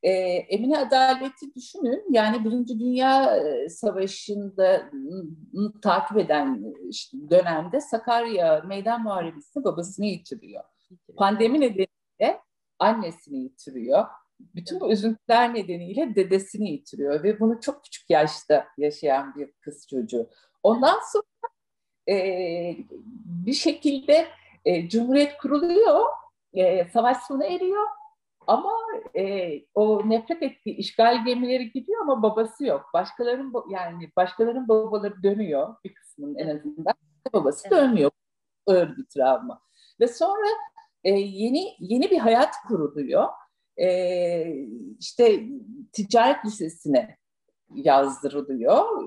B: E, Emine Adaleti düşünün, yani Birinci Dünya e, Savaşı'nda takip eden işte dönemde Sakarya Meydan Muharebesi'nde babasını yitiriyor. Pandemi nedeniyle annesini yitiriyor. Bütün bu üzüntüler nedeniyle dedesini yitiriyor. Ve bunu çok küçük yaşta yaşayan bir kız çocuğu. Ondan sonra e, bir şekilde e, Cumhuriyet kuruluyor, e, savaş sona eriyor ama e, o nefret ettiği işgal gemileri gidiyor ama babası yok. Başkalarının yani başkalarının babaları dönüyor bir kısmının en azından. Babası evet. dönmüyor. Ağır bir travma. Ve sonra e, yeni yeni bir hayat kuruluyor e, işte ticaret lisesine yazdırılıyor.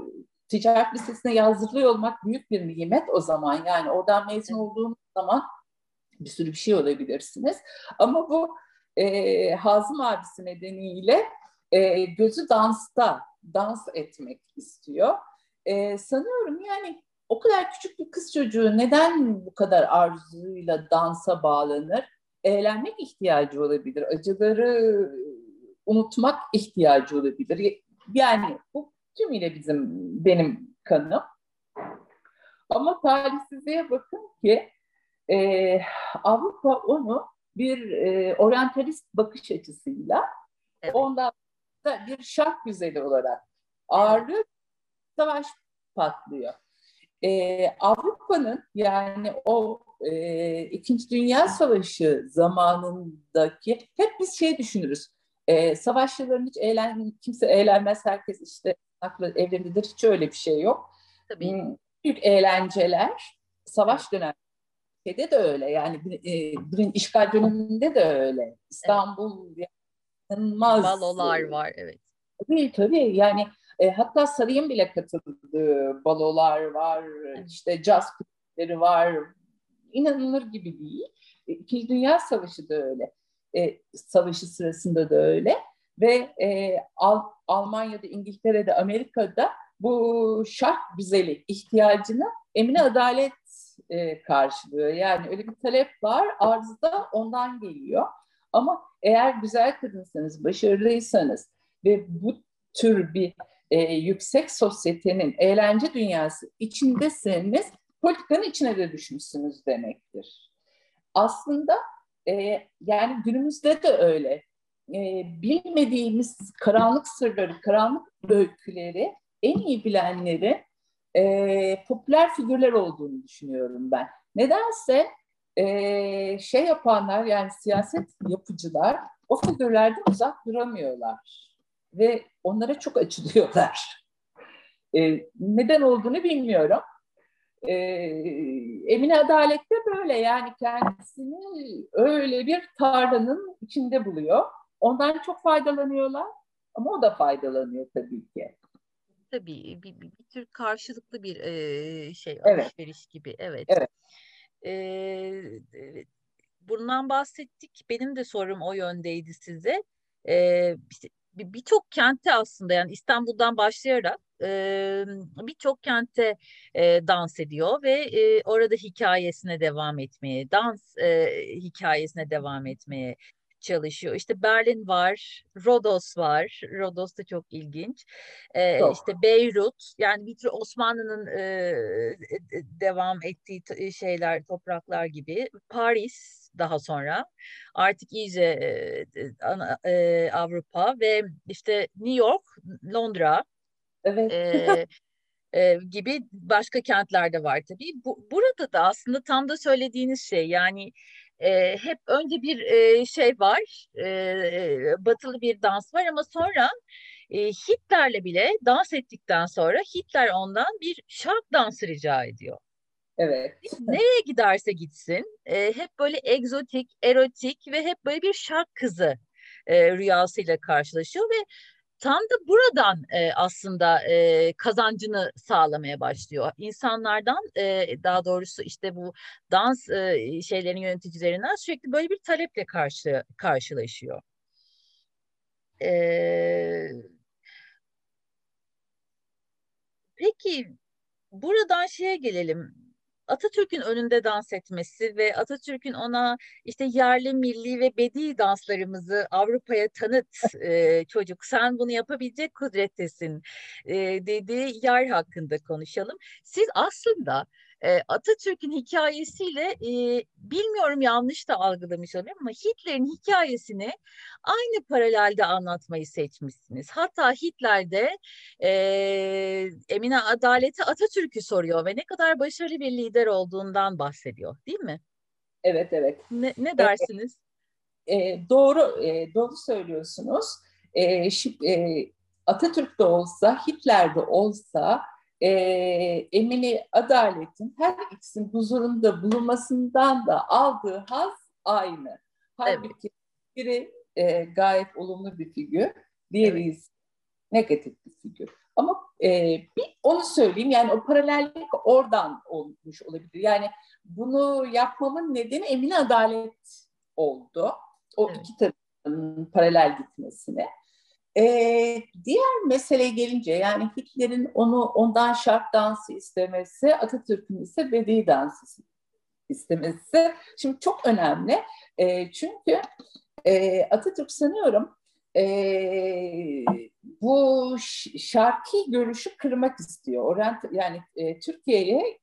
B: Ticaret lisesine yazdırılıyor olmak büyük bir nimet o zaman. Yani oradan mezun olduğunuz zaman bir sürü bir şey olabilirsiniz. Ama bu e, Hazım abisi nedeniyle e, gözü dansta, dans etmek istiyor. e, sanıyorum yani o kadar küçük bir kız çocuğu neden bu kadar arzuyla dansa bağlanır? Eğlenmek ihtiyacı olabilir, acıları unutmak ihtiyacı olabilir. Yani bu tümüyle bizim benim kanım. Ama talihsizliğe bakın ki e, Avrupa onu bir e, oryantalist bakış açısıyla evet. ondan da bir şark güzeli olarak ağırlığı savaş patlıyor. E, Avrupa'nın yani o e, İkinci Dünya Savaşı zamanındaki hep biz şey düşünürüz. E, savaşçıların hiç eğlen, kimse eğlenmez, herkes işte aklı evlerindedir. Hiç öyle bir şey yok. Tabii. Hmm, büyük eğlenceler savaş döneminde de öyle. Yani e, işgal döneminde de öyle. İstanbul evet.
A: Balolar var evet.
B: Tabii tabii yani e, hatta Sarıyın bile katıldığı balolar var, evet. işte caz kulüpleri var. İnanılır gibi değil. E, İkinci Dünya Savaşı da öyle. E, savaşı sırasında da öyle. Ve e, Al Almanya'da, İngiltere'de, Amerika'da bu şark güzeli ihtiyacını emine adalet e, karşılıyor. Yani öyle bir talep var, arz da ondan geliyor. Ama eğer güzel kadınsanız, başarılıysanız ve bu tür bir e, yüksek sosyetenin eğlence dünyası içindeseniz politikanın içine de düşmüşsünüz demektir. Aslında e, yani günümüzde de öyle. E, bilmediğimiz karanlık sırları, karanlık öyküleri en iyi bilenleri e, popüler figürler olduğunu düşünüyorum ben. Nedense e, şey yapanlar yani siyaset yapıcılar o figürlerden uzak duramıyorlar ve onlara çok açılıyorlar. (laughs) E, neden olduğunu bilmiyorum. E, Emine Adalet de böyle yani kendisini öyle bir tarlanın içinde buluyor. Ondan çok faydalanıyorlar ama o da faydalanıyor tabii ki.
A: Tabii bir, bir, bir tür karşılıklı bir e, şey evet. alışveriş gibi. Evet.
B: evet.
A: E, bundan bahsettik. Benim de sorum o yöndeydi size. E, işte birçok kente aslında yani İstanbul'dan başlayarak e, birçok kente e, dans ediyor ve e, orada hikayesine devam etmeye, dans e, hikayesine devam etmeye çalışıyor. İşte Berlin var, Rodos var. Rodos da çok ilginç. Ee, çok. İşte Beyrut, yani bir tür Osmanlı'nın e, devam ettiği şeyler, topraklar gibi. Paris daha sonra artık iyice e, e, Avrupa ve işte New York, Londra.
B: Evet.
A: E, e, gibi başka kentlerde var tabii. Bu, burada da aslında tam da söylediğiniz şey yani e, hep önce bir e, şey var, e, batılı bir dans var ama sonra e, Hitler'le bile dans ettikten sonra Hitler ondan bir şark dansı rica ediyor.
B: Evet.
A: Nereye giderse gitsin e, hep böyle egzotik, erotik ve hep böyle bir şark kızı e, rüyasıyla karşılaşıyor ve tam da buradan e, aslında e, kazancını sağlamaya başlıyor. İnsanlardan e, daha doğrusu işte bu dans e, şeylerin yöneticilerinden sürekli böyle bir taleple karşı karşılaşıyor. E, peki buradan şeye gelelim Atatürk'ün önünde dans etmesi ve Atatürk'ün ona işte yerli, milli ve bedi danslarımızı Avrupa'ya tanıt e, çocuk sen bunu yapabilecek kudrettesin e, dediği yer hakkında konuşalım. Siz aslında e, Atatürk'ün hikayesiyle e, bilmiyorum yanlış da algılamış olabilirim ama Hitler'in hikayesini aynı paralelde anlatmayı seçmişsiniz. Hatta Hitler'de e, Emine Adalet'i Atatürk'ü soruyor ve ne kadar başarılı bir lider olduğundan bahsediyor değil mi?
B: Evet evet.
A: Ne, ne dersiniz?
B: E, doğru e, doğru söylüyorsunuz. E, şi, e, Atatürk de olsa, Hitler de olsa e, Emine Adalet'in her ikisinin huzurunda bulunmasından da aldığı haz aynı. Halbuki evet. biri e, gayet olumlu bir figür, diğeri evet. negatif bir figür. Ama e, bir onu söyleyeyim yani o paralellik oradan olmuş olabilir. Yani bunu yapmamın nedeni Emine Adalet oldu. O evet. iki tarafın paralel gitmesine. Ee, diğer mesele gelince yani Hitler'in onu ondan şark dansı istemesi, Atatürk'ün ise bedi dansı istemesi. Şimdi çok önemli. E, çünkü e, Atatürk sanıyorum e, bu şarkı görüşü kırmak istiyor. Orient, yani e, Türkiye'ye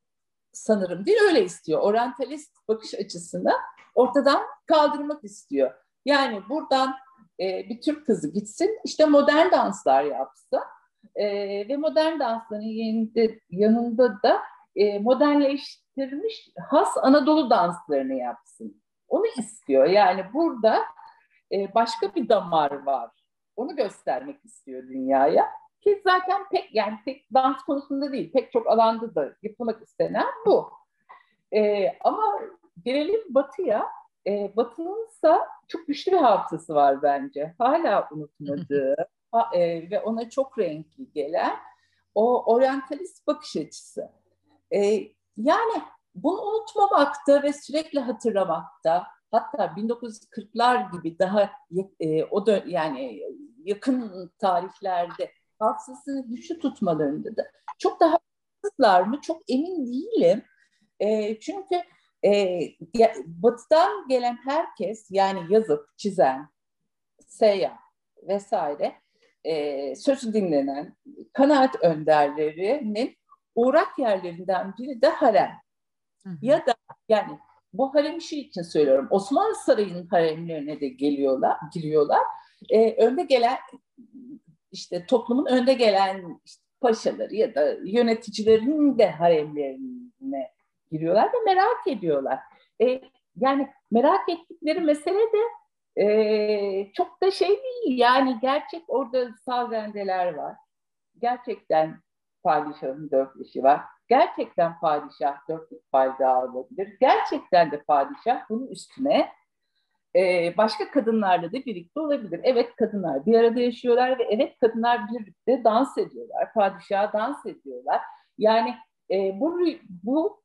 B: sanırım değil öyle istiyor. Orientalist bakış açısını ortadan kaldırmak istiyor. Yani buradan e, bir Türk kızı gitsin işte modern danslar yapsın e, ve modern dansların yanında, yanında da e, modernleştirmiş has Anadolu danslarını yapsın. Onu istiyor. Yani burada e, başka bir damar var. Onu göstermek istiyor dünyaya. Ki zaten pek yani tek dans konusunda değil, pek çok alanda da yapılmak istenen bu. E, ama gelelim Batı'ya. E, Batı'nın ise çok güçlü bir hafızası var bence. Hala unutmadığı ha, e, ve ona çok renkli gelen o oryantalist bakış açısı. E, yani bunu unutmamakta ve sürekli hatırlamakta, hatta 1940'lar gibi daha e, o da yani yakın tarihlerde hafızasını güçlü tutmalarında da çok daha haksızlar mı çok emin değilim. E, çünkü e, batıdan gelen herkes yani yazıp çizen, seyyah vesaire e, sözü dinlenen kanaat önderlerinin uğrak yerlerinden biri de harem. Hı hı. Ya da yani bu harem işi için söylüyorum. Osmanlı Sarayı'nın haremlerine de geliyorlar, giriyorlar. Ee, önde gelen işte toplumun önde gelen işte paşaları ya da yöneticilerin de haremlerine giriyorlar ve merak ediyorlar. Ee, yani merak ettikleri mesele de e, çok da şey değil. Yani gerçek orada salvendeler var. Gerçekten padişahın dört eşi var. Gerçekten padişah dörtlük fayda alabilir. Gerçekten de padişah bunun üstüne e, başka kadınlarla da birlikte olabilir. Evet kadınlar bir arada yaşıyorlar ve evet kadınlar birlikte dans ediyorlar. Padişaha dans ediyorlar. Yani e, bu, bu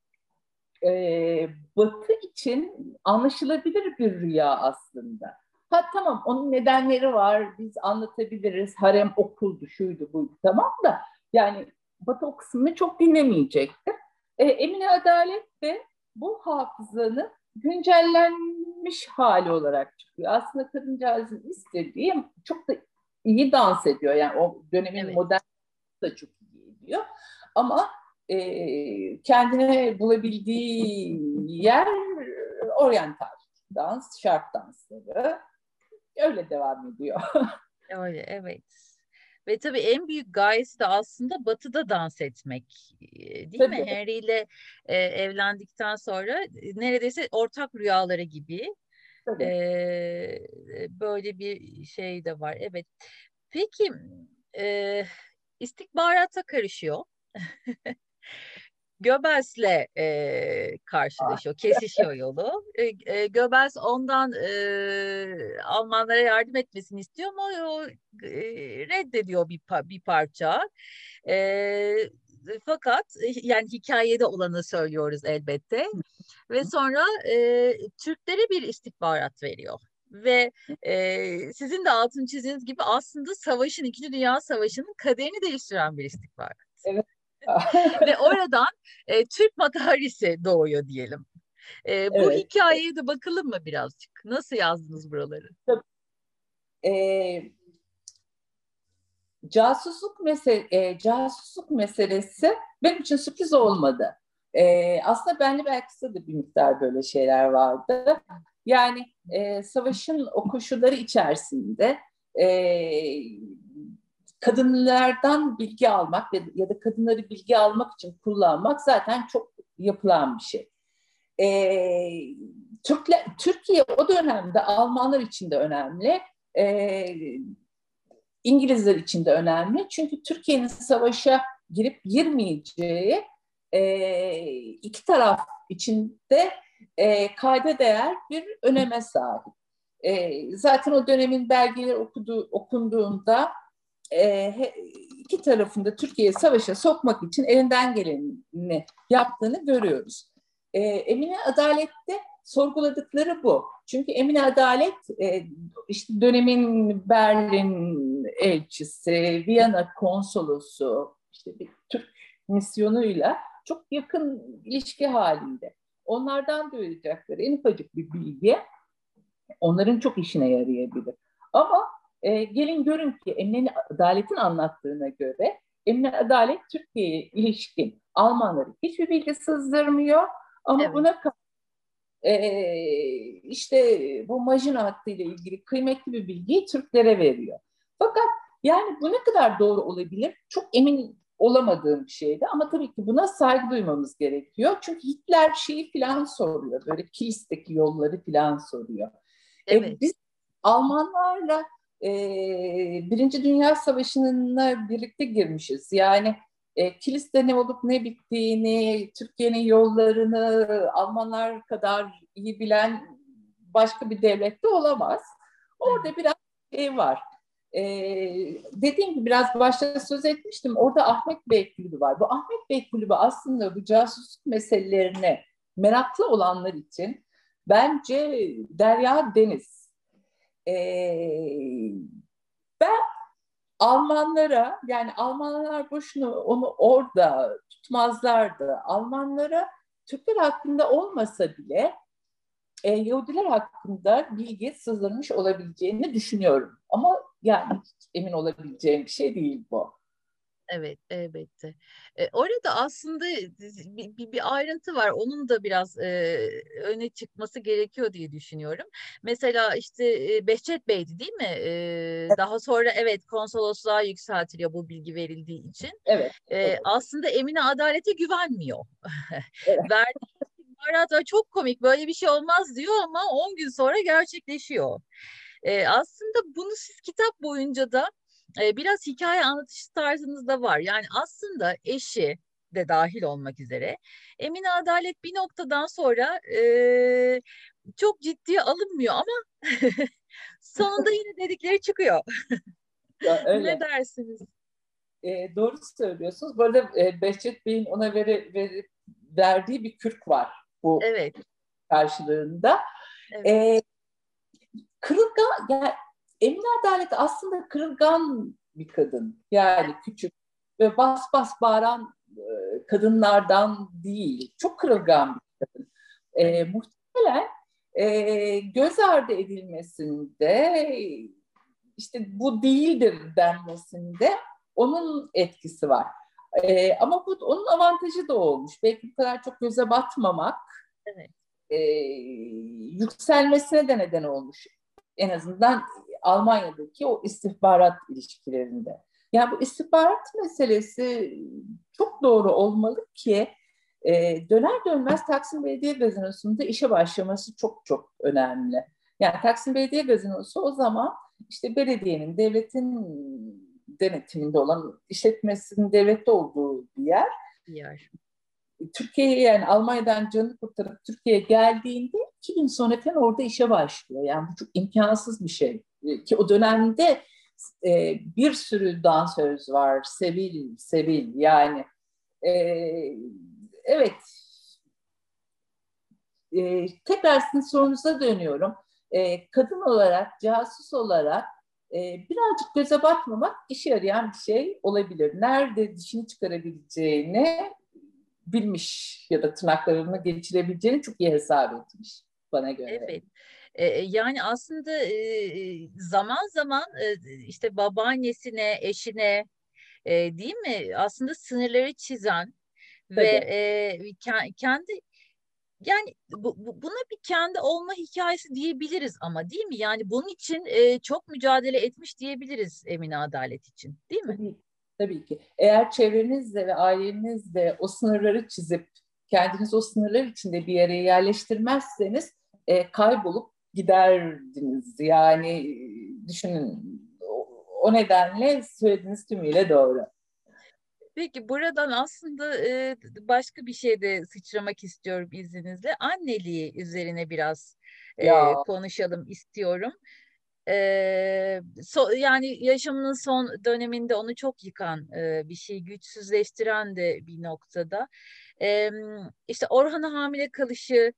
B: e, Batı için anlaşılabilir bir rüya aslında. Ha tamam onun nedenleri var biz anlatabiliriz harem okuldu şuydu buydu tamam da yani Batı o kısmını çok dinlemeyecektir. E, Emine Adalet de bu hafızanın güncellenmiş hali olarak çıkıyor. Aslında kadıncağızın istediği çok da iyi dans ediyor. Yani o dönemin evet. modern da çok iyi ediyor. Ama e, kendine bulabildiği yer oryantal dans, şark dansları öyle devam ediyor. (laughs)
A: öyle evet. Ve tabii en büyük gayesi de aslında batıda dans etmek değil tabii. mi? Henry ile e, evlendikten sonra neredeyse ortak rüyaları gibi e, böyle bir şey de var. Evet. Peki e, istikbarata karışıyor. (laughs) Göbels'le e, karşılaşıyor, kesişiyor yolu. E, e, Göbels ondan e, Almanlara yardım etmesini istiyor ama o e, reddediyor bir, bir parça. E, fakat yani hikayede olanı söylüyoruz elbette. Ve sonra e, Türklere bir istihbarat veriyor ve e, sizin de altını çizdiğiniz gibi aslında savaşın, İkinci Dünya Savaşı'nın kaderini değiştiren bir istihbarat.
B: Evet. (laughs)
A: Ve oradan e, Türk matarisi doğuyor diyelim. E, bu evet. hikayeye de bakalım mı birazcık? Nasıl yazdınız buraları?
B: E, casusluk, mesele, e, casusluk meselesi benim için sürpriz olmadı. E, aslında benle belki de bir miktar böyle şeyler vardı. Yani e, savaşın o koşulları içerisinde e, kadınlardan bilgi almak ya da kadınları bilgi almak için kullanmak zaten çok yapılan bir şey. Ee, Türkler, Türkiye o dönemde Almanlar için de önemli, e, İngilizler için de önemli. Çünkü Türkiye'nin savaşa girip girmeyeceği e, iki taraf içinde e, kayda değer bir öneme sahip. E, zaten o dönemin belgeleri okudu, okunduğunda e, iki tarafında Türkiye'yi savaşa sokmak için elinden geleni yaptığını görüyoruz. E, Emine Adalet'te sorguladıkları bu. Çünkü Emine Adalet e, işte dönemin Berlin elçisi, Viyana konsolosu, işte bir Türk misyonuyla çok yakın ilişki halinde. Onlardan duyacakları en ufacık bir bilgi onların çok işine yarayabilir. Ama e, gelin görün ki Emine Adalet'in anlattığına göre Emine Adalet Türkiye'ye ilişkin Almanları hiçbir bilgi sızdırmıyor ama evet. buna e, işte bu Majin hattı ile ilgili kıymetli bir bilgiyi Türklere veriyor. Fakat yani bu ne kadar doğru olabilir? Çok emin olamadığım bir şeydi ama tabii ki buna saygı duymamız gerekiyor. Çünkü Hitler şeyi falan soruyor. Böyle Kilis'teki yolları falan soruyor. E, evet. E, biz Almanlarla e, Birinci Dünya Savaşı'na birlikte girmişiz. Yani e, Kilis'te ne olup ne bittiğini, Türkiye'nin yollarını Almanlar kadar iyi bilen başka bir devlette olamaz. Orada biraz şey var. E, dediğim gibi biraz başta söz etmiştim. Orada Ahmet Bey Kulübü var. Bu Ahmet Bey Kulübü aslında bu casusluk meselelerine meraklı olanlar için bence derya deniz. E, ben Almanlara yani Almanlar boşuna onu orada tutmazlardı. Almanlara Türkler hakkında olmasa bile e, Yahudiler hakkında bilgi sızdırmış olabileceğini düşünüyorum. Ama yani emin olabileceğim bir şey değil bu.
A: Evet, elbette. E, orada aslında bir, bir, bir ayrıntı var. Onun da biraz e, öne çıkması gerekiyor diye düşünüyorum. Mesela işte e, Behçet Bey'di değil mi? E, Daha sonra evet konsolosluğa yükseltiliyor bu bilgi verildiği için.
B: Evet.
A: E, evet. Aslında Emine adalete güvenmiyor. (laughs) Evet. Verdiği çok komik böyle bir şey olmaz diyor ama 10 gün sonra gerçekleşiyor. E, aslında bunu siz kitap boyunca da e, biraz hikaye anlatış tarzınızda var. Yani aslında eşi de dahil olmak üzere Emine Adalet bir noktadan sonra e, çok ciddiye alınmıyor ama (laughs) sonunda yine dedikleri çıkıyor. (laughs) Ya öyle. ne dersiniz?
B: E, doğru söylüyorsunuz. Bu arada e, Behçet Bey'in ona veri, veri, verdiği bir kürk var bu evet. karşılığında. Evet. E, kırılgan, yani Emine Adalet aslında kırılgan bir kadın. Yani küçük ve bas bas bağıran e, kadınlardan değil. Çok kırılgan bir kadın. E, muhtemelen e, göz ardı edilmesinde işte bu değildir denmesinde onun etkisi var. E, ama bu onun avantajı da olmuş. Belki bu kadar çok göze batmamak evet. e, yükselmesine de neden olmuş. En azından Almanya'daki o istihbarat ilişkilerinde. Yani bu istihbarat meselesi çok doğru olmalı ki e, döner dönmez Taksim Belediye Gazinosu'nda işe başlaması çok çok önemli. Yani Taksim Belediye Gazinosu o zaman işte belediyenin, devletin denetiminde olan işletmesinin devlette olduğu bir yer. Bir yer. Türkiye'ye yani Almanya'dan canını kurtarıp Türkiye'ye geldiğinde iki gün sonra falan orada işe başlıyor. Yani bu çok imkansız bir şey. E, ki o dönemde e, bir sürü dansöz var. Sevil, Sevil yani. E, evet. E, tekrar sizin sorunuza dönüyorum. E, kadın olarak, casus olarak e, birazcık göze batmamak işe yarayan bir şey olabilir. Nerede dişini çıkarabileceğini bilmiş ya da tırnaklarını geçirebileceğini çok iyi hesap etmiş bana göre.
A: Evet. Yani aslında zaman zaman işte babaannesine, eşine değil mi? Aslında sınırları çizen Tabii. ve kendi yani bu, buna bir kendi olma hikayesi diyebiliriz ama değil mi? Yani bunun için çok mücadele etmiş diyebiliriz Emine Adalet için değil mi?
B: Tabii, tabii ki. Eğer çevrenizde ve ailenizde o sınırları çizip kendiniz o sınırlar içinde bir yere yerleştirmezseniz e, kaybolup giderdiniz. Yani düşünün o nedenle söylediğiniz tümüyle doğru.
A: Peki buradan aslında e, başka bir şey de sıçramak istiyorum izninizle. Anneliği üzerine biraz e, konuşalım istiyorum. E, so, yani yaşamının son döneminde onu çok yıkan e, bir şey, güçsüzleştiren de bir noktada. E, işte Orhan'a hamile kalışı,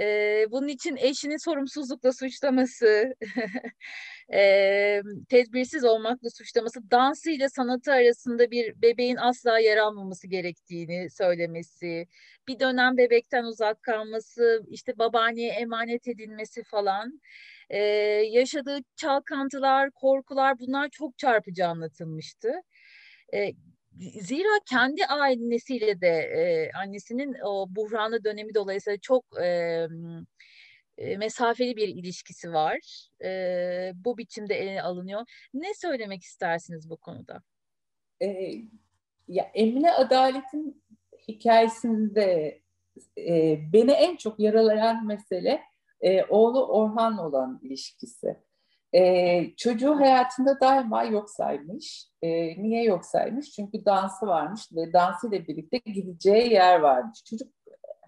A: E, bunun için eşini sorumsuzlukla suçlaması, (laughs) e, tedbirsiz olmakla suçlaması, dansı ile sanatı arasında bir bebeğin asla yer almaması gerektiğini söylemesi, bir dönem bebekten uzak kalması, işte babaanneye emanet edilmesi falan. E, yaşadığı çalkantılar, korkular bunlar çok çarpıcı anlatılmıştı. E, zira kendi ailesiyle de e, annesinin o buhranlı dönemi dolayısıyla çok e, mesafeli bir ilişkisi var. E, bu biçimde ele alınıyor. Ne söylemek istersiniz bu konuda?
B: E, ya Emine Adalet'in hikayesinde e, beni en çok yaralayan mesele e, oğlu Orhan olan ilişkisi. E, çocuğu hayatında daima yok saymış. E, niye yok saymış? Çünkü dansı varmış ve dansıyla birlikte gideceği yer varmış. Çocuk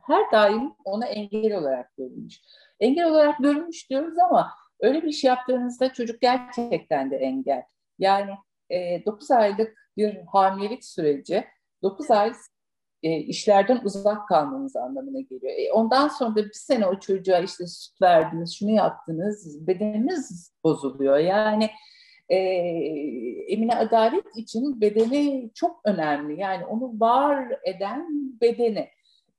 B: her daim ona engel olarak görülmüş. Engel olarak görülmüş diyoruz ama öyle bir şey yaptığınızda çocuk gerçekten de engel. Yani e, 9 aylık bir hamilelik süreci 9 ay e, işlerden uzak kalmanız anlamına geliyor. E, ondan sonra da bir sene o çocuğa işte süt verdiniz, şunu yaptınız, bedeniniz bozuluyor. Yani e, Emine Adalet için bedeni çok önemli. Yani onu var eden bedeni.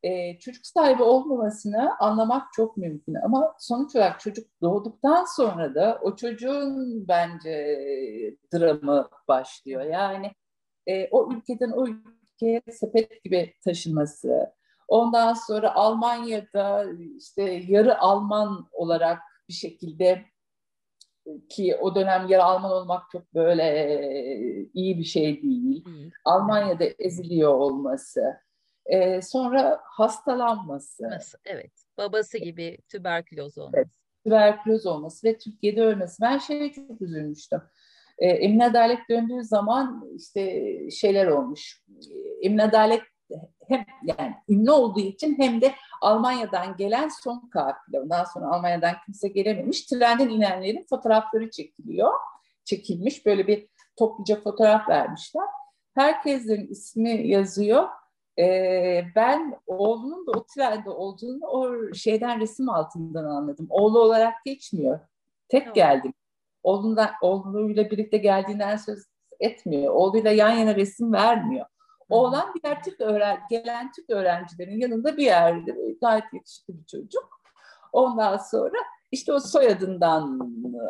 B: E, çocuk sahibi olmamasını anlamak çok mümkün ama sonuç olarak çocuk doğduktan sonra da o çocuğun bence dramı başlıyor. Yani e, o ülkeden o Türkiye'ye sepet gibi taşınması, ondan sonra Almanya'da işte yarı Alman olarak bir şekilde ki o dönem yarı Alman olmak çok böyle iyi bir şey değil. Hmm. Almanya'da eziliyor olması. Ee, sonra hastalanması.
A: Nasıl? Evet. Babası gibi tüberküloz olması.
B: Evet, tüberküloz olması ve Türkiye'de ölmesi. Ben şeye çok üzülmüştüm. Ee, Emine Adalet döndüğü zaman işte şeyler olmuş. Emine Adalet hem yani ünlü olduğu için hem de Almanya'dan gelen son kafile. Ondan sonra Almanya'dan kimse gelememiş. Trenden inenlerin fotoğrafları çekiliyor. Çekilmiş. Böyle bir topluca fotoğraf vermişler. Herkesin ismi yazıyor. Ee, ben oğlunun da o trende olduğunu o şeyden resim altından anladım. Oğlu olarak geçmiyor. Tek geldim. Oğlundan, oğluyla birlikte geldiğinden söz etmiyor. Oğluyla yan yana resim vermiyor. Oğlan diğer Türk öğren gelen Türk öğrencilerin yanında bir yerde gayet yakışıklı bir çocuk. Ondan sonra işte o soyadından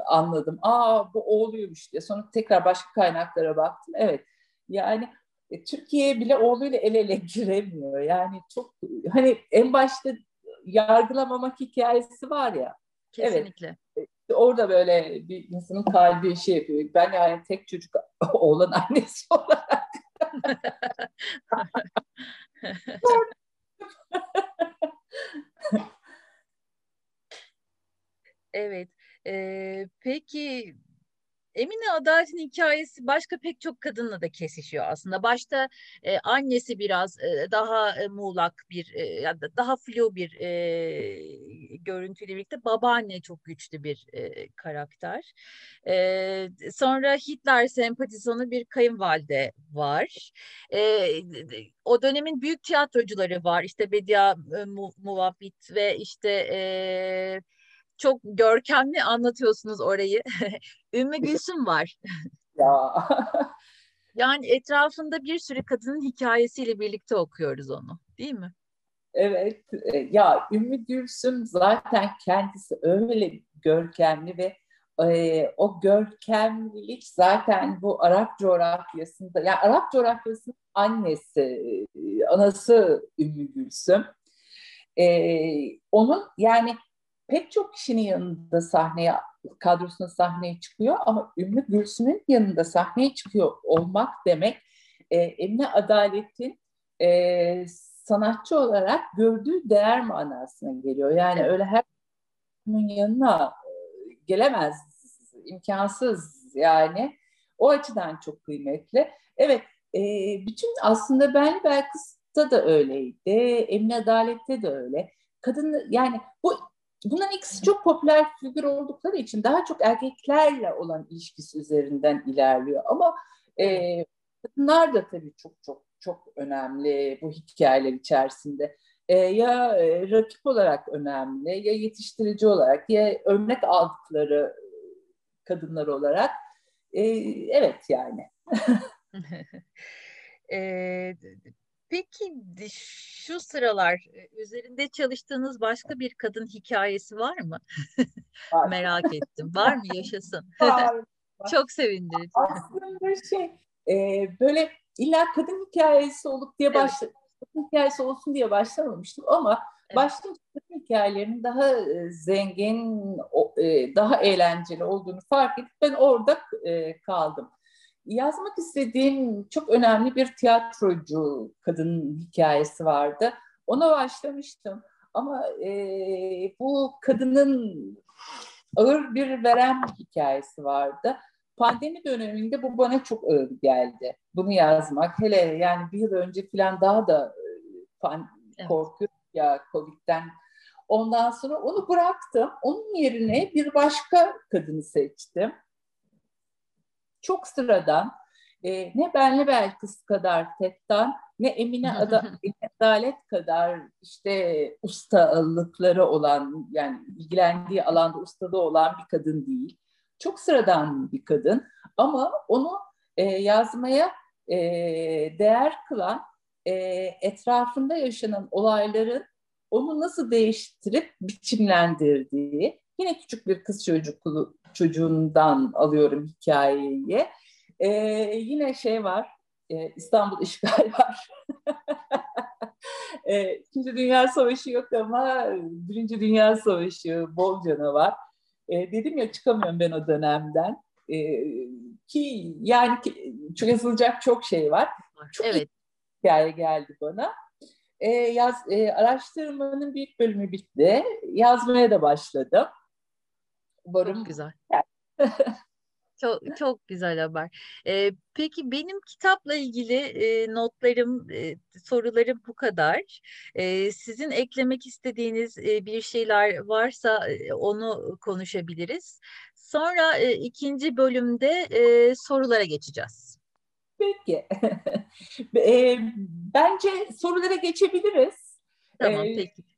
B: anladım. Aa bu oğluymuş diye. Sonra tekrar başka kaynaklara baktım. Evet yani e, Türkiye bile oğluyla el ele giremiyor. Yani çok hani en başta yargılamamak hikayesi var ya.
A: Kesinlikle.
B: Evet. Orada böyle bir insanın kalbi şey yapıyor. Ben yani tek çocuk (laughs) oğlan annesi olarak (laughs)
A: evet. Ee, peki Emine Adalet'in hikayesi başka pek çok kadınla da kesişiyor aslında. Başta e, annesi biraz e, daha e, muğlak bir, e, ya da daha flu bir e, görüntüyle birlikte babaanne çok güçlü bir e, karakter. E, sonra Hitler sempatizanı bir kayınvalide var. E, o dönemin büyük tiyatrocuları var. İşte Bedia e, Muvafit ve işte... E, çok görkemli anlatıyorsunuz orayı. (laughs) Ümmü Gülsüm var.
B: Ya. (laughs)
A: yani etrafında bir sürü kadının hikayesiyle birlikte okuyoruz onu, değil mi?
B: Evet, e, ya Ümmü Gülsüm zaten kendisi öyle görkemli ve e, o görkemlilik zaten bu Arap coğrafyasında, yani Arap coğrafyasının annesi, e, anası Ümmü Gülsüm. E, onun yani pek çok kişinin yanında sahneye, kadrosuna sahneye çıkıyor ama Ümmü Gülsüm'ün yanında sahneye çıkıyor olmak demek e, Emine Adalet'in e, sanatçı olarak gördüğü değer manasına geliyor. Yani öyle her yanına e, gelemez, imkansız yani. O açıdan çok kıymetli. Evet, e, bütün aslında ben Belkıs'ta da öyleydi, Emine Adalet'te de öyle. Kadın yani bu Bunların ikisi çok popüler figür oldukları için daha çok erkeklerle olan ilişkisi üzerinden ilerliyor. Ama e, kadınlar da tabii çok çok çok önemli bu hikayeler içerisinde. e, ya e, rakip olarak önemli, ya yetiştirici olarak, ya örnek aldıkları kadınlar olarak. E, evet yani. (laughs)
A: e, peki şu sıralar üzerinde çalıştığınız başka bir kadın hikayesi var mı? Var. (laughs) Merak ettim. Var mı? Yaşasın. (laughs) Var. (laughs) Çok sevindirici.
B: Aslında şey e, böyle illa kadın hikayesi olup diye evet. başladım. Kadın hikayesi olsun diye başlamamıştım ama evet. başlayınca kadın hikayelerinin daha e, zengin, e, daha eğlenceli olduğunu fark edip ben orada e, kaldım. Yazmak istediğim çok önemli bir tiyatrocu kadın hikayesi vardı. Ona başlamıştım. Ama e, bu kadının ağır bir verem hikayesi vardı. Pandemi döneminde bu bana çok ağır geldi. Bunu yazmak. Hele yani bir yıl önce falan daha da e, pan, evet. korkuyorum ya Covid'den. Ondan sonra onu bıraktım. Onun yerine bir başka kadını seçtim. Çok sıradan. E, ne Benli Belkıs kadar Tettan, ne Emine (laughs) Adalet kadar işte ustalıkları olan yani ilgilendiği alanda ustada olan bir kadın değil. Çok sıradan bir kadın ama onu e, yazmaya e, değer kılan e, etrafında yaşanan olayların onu nasıl değiştirip biçimlendirdiği yine küçük bir kız çocuklu, çocuğundan alıyorum hikayeyi. E, yine şey var e, İstanbul işgal (laughs) var. e, İkinci Dünya Savaşı yok ama Birinci Dünya Savaşı bol canavar. E, dedim ya çıkamıyorum ben o dönemden. E, ki yani ki, yazılacak çok şey var. Çok evet. hikaye geldi bana. E, yaz, e, araştırmanın büyük bölümü bitti. Yazmaya da başladım.
A: Umarım çok güzel. (laughs) Çok çok güzel haber. Ee, peki benim kitapla ilgili e, notlarım, e, sorularım bu kadar. E, sizin eklemek istediğiniz e, bir şeyler varsa e, onu konuşabiliriz. Sonra e, ikinci bölümde e, sorulara geçeceğiz.
B: Peki. (laughs) e, bence sorulara geçebiliriz.
A: Tamam, e, peki.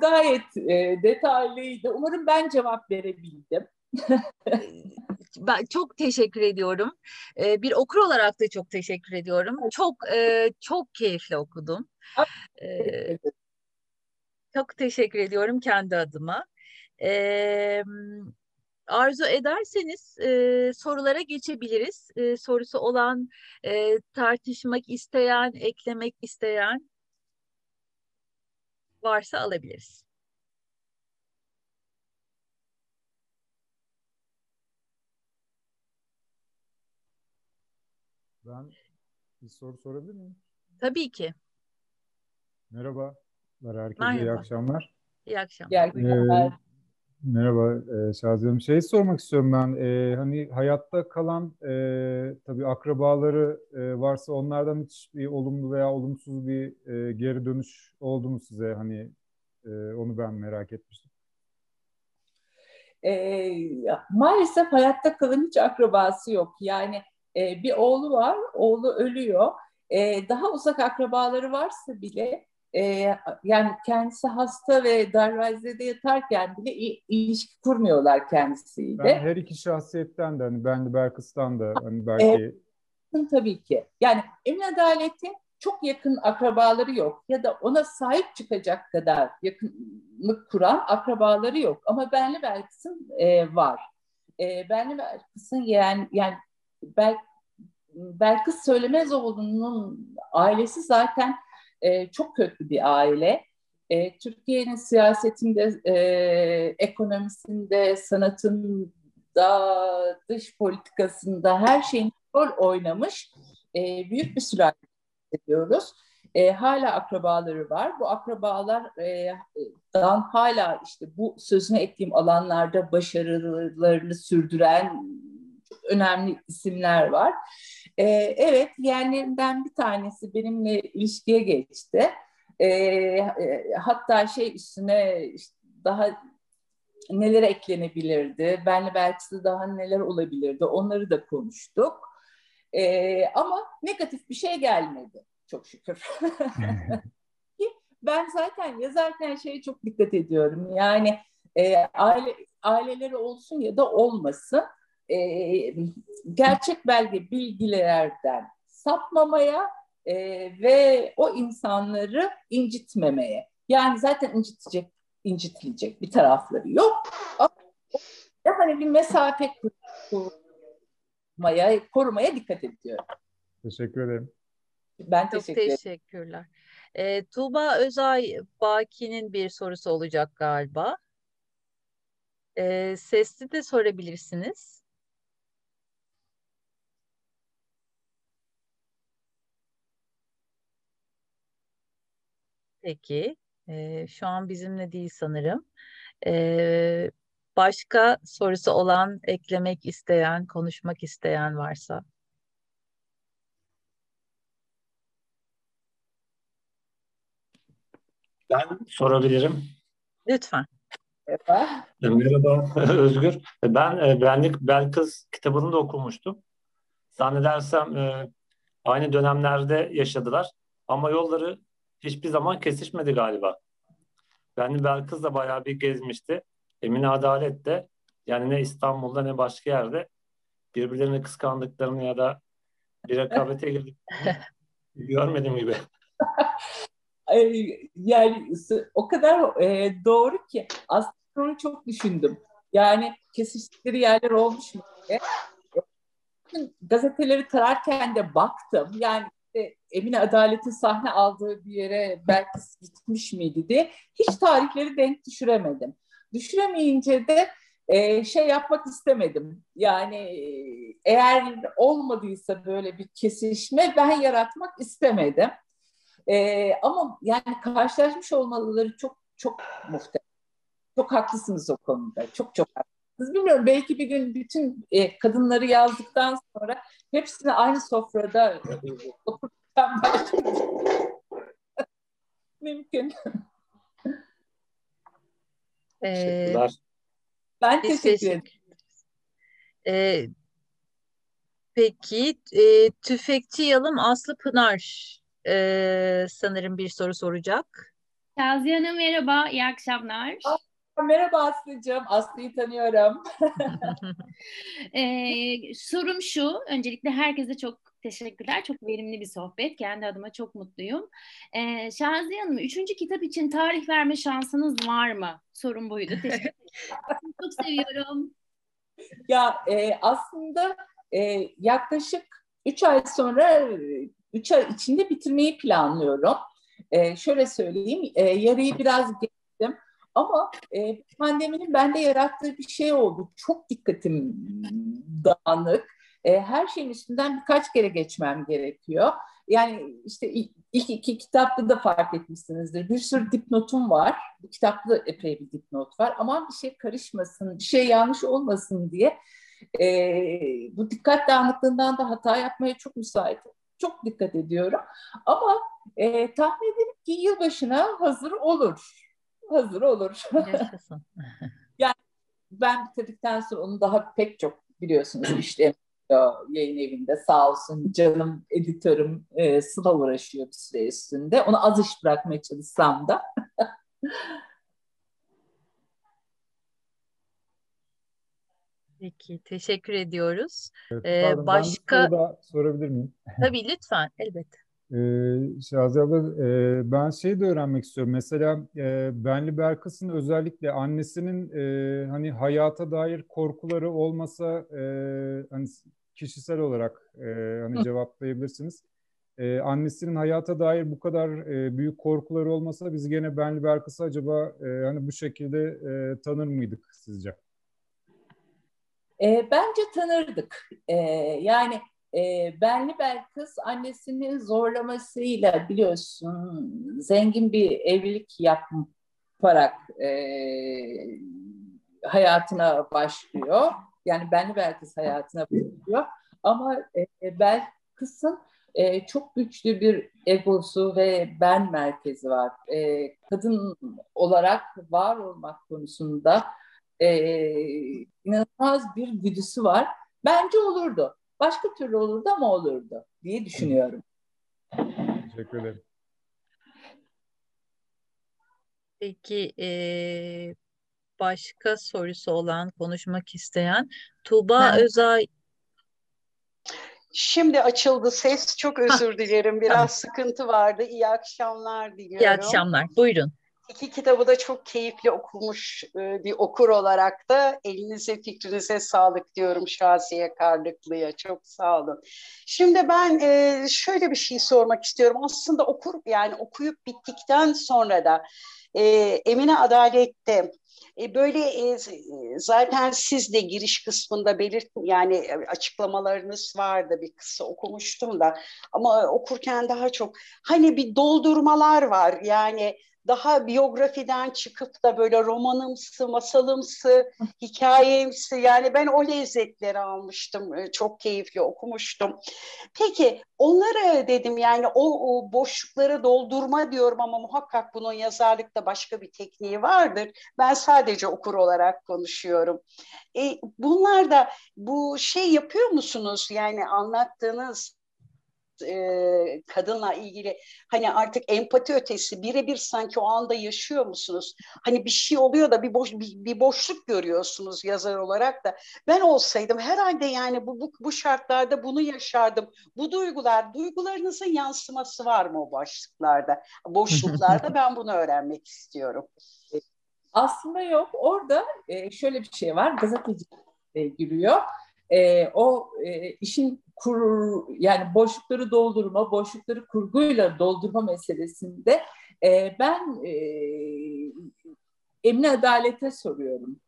B: Gayet e, detaylıydı. Umarım ben cevap verebildim. (laughs)
A: ben çok teşekkür ediyorum. Ee, bir okur olarak da çok teşekkür ediyorum. Çok e, çok keyifli okudum. Ee, çok teşekkür ediyorum kendi adıma. Ee, arzu ederseniz e, sorulara geçebiliriz. E, sorusu olan, e, tartışmak isteyen, eklemek isteyen varsa alabiliriz.
D: Ben bir soru sorabilir miyim?
A: Tabii ki.
D: Merhaba. Herkese Merhaba. iyi akşamlar.
A: İyi akşamlar.
D: Ee, merhaba e, Şaziye Şey sormak istiyorum ben. E, hani hayatta kalan e, tabii akrabaları e, varsa onlardan hiç bir olumlu veya olumsuz bir e, geri dönüş oldu mu size? Hani e, onu ben merak etmiştim.
B: E, maalesef hayatta kalan hiç akrabası yok. Yani e, bir oğlu var, oğlu ölüyor. E, daha uzak akrabaları varsa bile e, yani kendisi hasta ve darvazede yatarken bile ilişki kurmuyorlar kendisiyle.
D: Ben her iki şahsiyetten de hani ben de Berkıs'tan da hani belki...
B: E, tabii ki. Yani Emin Adalet'in çok yakın akrabaları yok ya da ona sahip çıkacak kadar yakınlık kuran akrabaları yok. Ama Benli Belkıs'ın e, var. E, Benli Belkıs'ın yani, yani Bel, Belkıs Söylemezoğlu'nun ailesi zaten e, çok köklü bir aile. E, Türkiye'nin siyasetinde, e, ekonomisinde, sanatında, dış politikasında her şeyin rol oynamış e, büyük bir sülale ediyoruz. E, hala akrabaları var. Bu akrabalardan hala işte bu sözüne ettiğim alanlarda başarılarını sürdüren önemli isimler var. E, evet, yeğenlerimden bir tanesi benimle ilişkiye geçti. E, e, hatta şey üstüne işte daha neler eklenebilirdi, benle belki de daha neler olabilirdi onları da konuştuk. E, ama negatif bir şey gelmedi çok şükür. (laughs) ben zaten yazarken şeye çok dikkat ediyorum. Yani e, aile aileleri olsun ya da olmasın e, gerçek belge bilgilerden sapmamaya e, ve o insanları incitmemeye. Yani zaten incitecek, incitilecek bir tarafları yok. Ama hani bir mesafe korumaya, korumaya dikkat ediyorum.
D: Teşekkür ederim.
B: Ben
A: Çok
B: teşekkür ederim.
A: teşekkürler. E, Tuğba Özay Baki'nin bir sorusu olacak galiba. E, sesli de sorabilirsiniz. Peki. E, şu an bizimle değil sanırım. E, başka sorusu olan, eklemek isteyen, konuşmak isteyen varsa.
E: Ben sorabilirim.
A: Lütfen.
B: Merhaba.
E: Merhaba (laughs) Özgür. Ben e, Benlik Belkıs kitabını da okumuştum. Zannedersem e, aynı dönemlerde yaşadılar ama yolları hiçbir zaman kesişmedi galiba. Benli Belkıs da bayağı bir gezmişti. Emine Adalet de yani ne İstanbul'da ne başka yerde birbirlerini kıskandıklarını ya da bir rekabete girdiklerini (laughs) görmedim gibi.
B: yani o kadar e, doğru ki aslında onu çok düşündüm. Yani kesiştikleri yerler olmuş mu diye. Gazeteleri tararken de baktım. Yani Emine Adalet'in sahne aldığı bir yere belki gitmiş miydi diye. Hiç tarihleri denk düşüremedim. Düşüremeyince de e, şey yapmak istemedim. Yani eğer olmadıysa böyle bir kesişme ben yaratmak istemedim. E, ama yani karşılaşmış olmaları çok çok muhtemel. Çok haklısınız o konuda. Çok çok haklısınız. Bilmiyorum belki bir gün bütün e, kadınları yazdıktan sonra hepsini aynı sofrada oturtacağım Mümkün.
E: Teşekkürler.
B: Ben teşekkür ederim.
A: Ee, peki e, tüfekçi yalım Aslı Pınar e, sanırım bir soru soracak.
F: Şaziye Hanım merhaba, iyi akşamlar.
B: Merhaba Aslı'cığım, Aslı'yı tanıyorum. (laughs)
F: ee, sorum şu, öncelikle herkese çok teşekkürler. Çok verimli bir sohbet. Kendi adıma çok mutluyum. Ee, Şaziye Hanım, üçüncü kitap için tarih verme şansınız var mı? Sorum buydu. Teşekkür (laughs) ederim. çok seviyorum.
B: Ya e, aslında e, yaklaşık üç ay sonra, üç ay içinde bitirmeyi planlıyorum. E, şöyle söyleyeyim, e, yarıyı biraz geçtim. Ama e, pandeminin bende yarattığı bir şey oldu. Çok dikkatim dağınık. E, her şeyin üstünden birkaç kere geçmem gerekiyor. Yani işte ilk, ilk iki kitapta da fark etmişsinizdir. Bir sürü dipnotum var. Bu kitapta da epey bir dipnot var. Ama bir şey karışmasın, bir şey yanlış olmasın diye e, bu dikkat dağınıklığından da hata yapmaya çok müsaitim. Çok dikkat ediyorum. Ama e, tahmin ederim ki yılbaşına hazır olur hazır olur. (laughs) yani ben bitirdikten sonra onu daha pek çok biliyorsunuz işte yayın evinde sağ olsun canım editörüm e, Sıla uğraşıyor bir süre üstünde. Onu az iş bırakmaya çalışsam da. (laughs)
A: Peki, teşekkür ediyoruz.
D: Evet,
A: ee,
D: pardon,
A: başka...
D: Ben soru sorabilir miyim?
A: Tabii lütfen, elbette.
D: Ee, Şaziye abla, e, ben şeyi de öğrenmek istiyorum. Mesela e, Benli Berkas'ın özellikle annesinin e, hani hayata dair korkuları olmasa e, hani kişisel olarak e, hani cevaplayabilirsiniz. E, annesinin hayata dair bu kadar e, büyük korkuları olmasa biz gene Benli Berkas'ı acaba e, hani bu şekilde e, tanır mıydık sizce?
B: E, bence tanırdık. E, yani e, Benli Belkıs annesinin zorlamasıyla biliyorsun zengin bir evlilik yaparak e, hayatına başlıyor. Yani Benli Belkıs hayatına başlıyor. Ama e, Belkıs'ın e, çok güçlü bir egosu ve ben merkezi var. E, kadın olarak var olmak konusunda e, inanılmaz bir güdüsü var. Bence olurdu. Başka türlü olurdu ama olurdu diye düşünüyorum.
D: Teşekkür ederim.
A: Peki e, başka sorusu olan, konuşmak isteyen Tuğba
G: Ben-
A: Özay
G: Şimdi açıldı ses. Çok özür dilerim. Biraz sıkıntı vardı. İyi akşamlar diliyorum.
A: iyi akşamlar. Buyurun.
G: İki kitabı da çok keyifli okumuş e, bir okur olarak da elinize fikrinize sağlık diyorum Şaziye Karlıklı'ya. Çok sağ olun. Şimdi ben e, şöyle bir şey sormak istiyorum. Aslında okur yani okuyup bittikten sonra da e, Emine Adalet'te böyle zaten siz de giriş kısmında belirtin yani açıklamalarınız vardı bir kısa okumuştum da ama okurken daha çok hani bir doldurmalar var yani daha biyografiden çıkıp da böyle romanımsı, masalımsı, hikayemsi yani ben o lezzetleri almıştım. E, Çok keyifli okumuştum. Peki onları dedim yani o, o boşlukları doldurma diyorum ama muhakkak bunun yazarlıkta başka bir tekniği vardır. Ben sadece okur olarak konuşuyorum. E, bunlar da bu şey yapıyor musunuz? Yani anlattığınız e, kadınla ilgili hani artık empati ötesi birebir sanki o anda yaşıyor musunuz? Hani bir şey oluyor da bir boş bir, bir boşluk görüyorsunuz yazar olarak da. Ben olsaydım herhalde yani bu, bu bu şartlarda bunu yaşardım. Bu duygular, duygularınızın yansıması var mı o başlıklarda, boşluklarda? (laughs) ben bunu öğrenmek istiyorum.
B: Aslında yok. Orada e, şöyle bir şey var. Gazeteci e, giriyor. E, o e, işin kur yani boşlukları doldurma, boşlukları kurguyla doldurma meselesinde e, ben e, Emine Adalet'e soruyorum.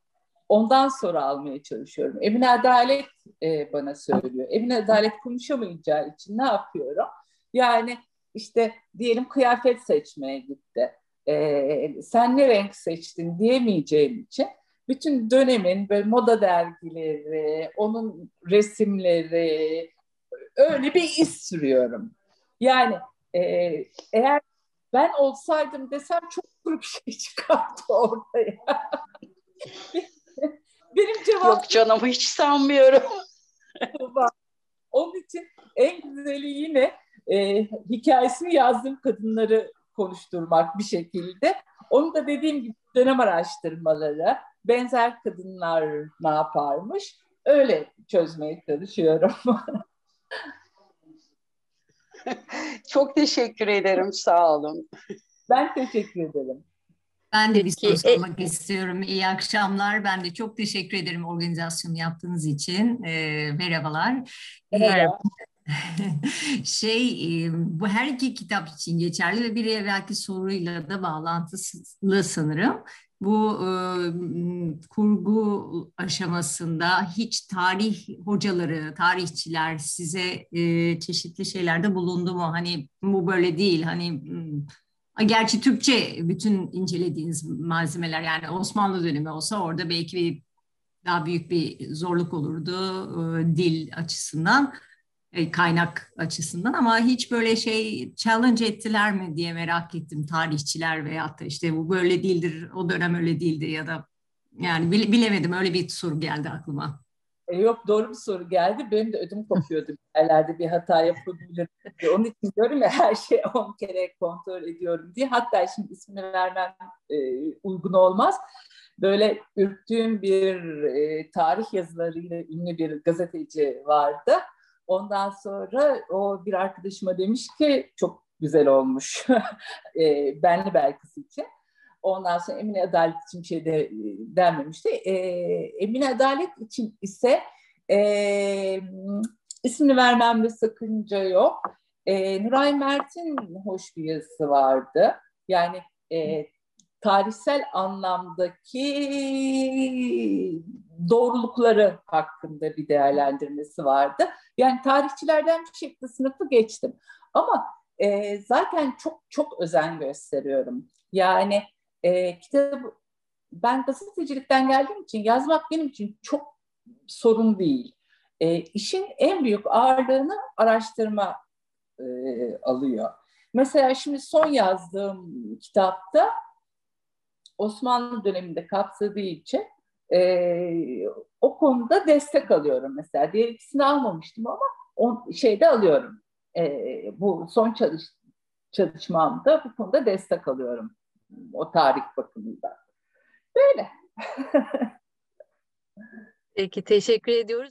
B: Ondan sonra almaya çalışıyorum. Emine Adalet e, bana söylüyor. Emine Adalet konuşamayacağı için ne yapıyorum? Yani işte diyelim kıyafet seçmeye gitti. E, sen ne renk seçtin diyemeyeceğim için bütün dönemin böyle moda dergileri, onun resimleri öyle bir iz sürüyorum. Yani e, eğer ben olsaydım desem çok kuru bir şey çıkardı ortaya. (laughs) Benim cevabım
G: Yok canım hiç sanmıyorum.
B: Onun için en güzeli yine e, hikayesini yazdığım kadınları konuşturmak bir şekilde. Onu da dediğim gibi dönem araştırmaları, benzer kadınlar ne yaparmış öyle çözmeye çalışıyorum. (laughs) (laughs)
G: Çok teşekkür ederim. Sağ olun.
B: ben teşekkür ederim.
H: Ben de bir soru
A: e-
H: sormak istiyorum. İyi akşamlar. Ben de çok teşekkür ederim organizasyonu yaptığınız için. Ee, merhabalar. Ee,
B: Merhaba. (laughs)
H: şey e, bu her iki kitap için geçerli ve bir evvelki soruyla da bağlantılı sanırım. Bu e, kurgu aşamasında hiç tarih hocaları, tarihçiler size e, çeşitli şeylerde bulundu mu? Hani bu böyle değil. Hani Gerçi Türkçe bütün incelediğiniz malzemeler yani Osmanlı dönemi olsa orada belki bir daha büyük bir zorluk olurdu e, dil açısından, kaynak açısından ama hiç böyle şey challenge ettiler mi diye merak ettim tarihçiler veyahut da işte bu böyle değildir, o dönem öyle değildi ya da yani bile- bilemedim öyle bir soru geldi aklıma.
B: E, yok doğru bir soru geldi. Benim de ödüm kopuyordu. (laughs) Yerlerde bir hata yapabilirim. diye. Onun için diyorum ya her şeyi on kere kontrol ediyorum diye. Hatta şimdi ismini vermem e, uygun olmaz. Böyle ürktüğüm bir e, tarih yazılarıyla ünlü bir gazeteci vardı. Ondan sonra o bir arkadaşıma demiş ki çok güzel olmuş. (laughs) e, benli belkısı için. Ondan sonra Emine Adalet için bir şey de e, denmemişti. E, Emine Adalet için ise e, ismini vermemde sakınca yok. E, Nuray Mert'in hoş bir yazısı vardı. Yani e, tarihsel anlamdaki doğrulukları hakkında bir değerlendirmesi vardı. Yani tarihçilerden bir şekilde sınıfı geçtim. Ama e, zaten çok çok özen gösteriyorum. Yani e, kitabı ben gazetecilikten geldiğim için yazmak benim için çok sorun değil. E, işin en büyük ağırlığını araştırma e, alıyor. Mesela şimdi son yazdığım kitapta Osmanlı döneminde kapsadığı için e, o konuda destek alıyorum mesela. Diğer ikisini almamıştım ama on, şeyde alıyorum. E, bu son çalış, çalışmamda bu konuda destek alıyorum o tarih bakımından. Böyle. (laughs)
A: Peki teşekkür ediyoruz.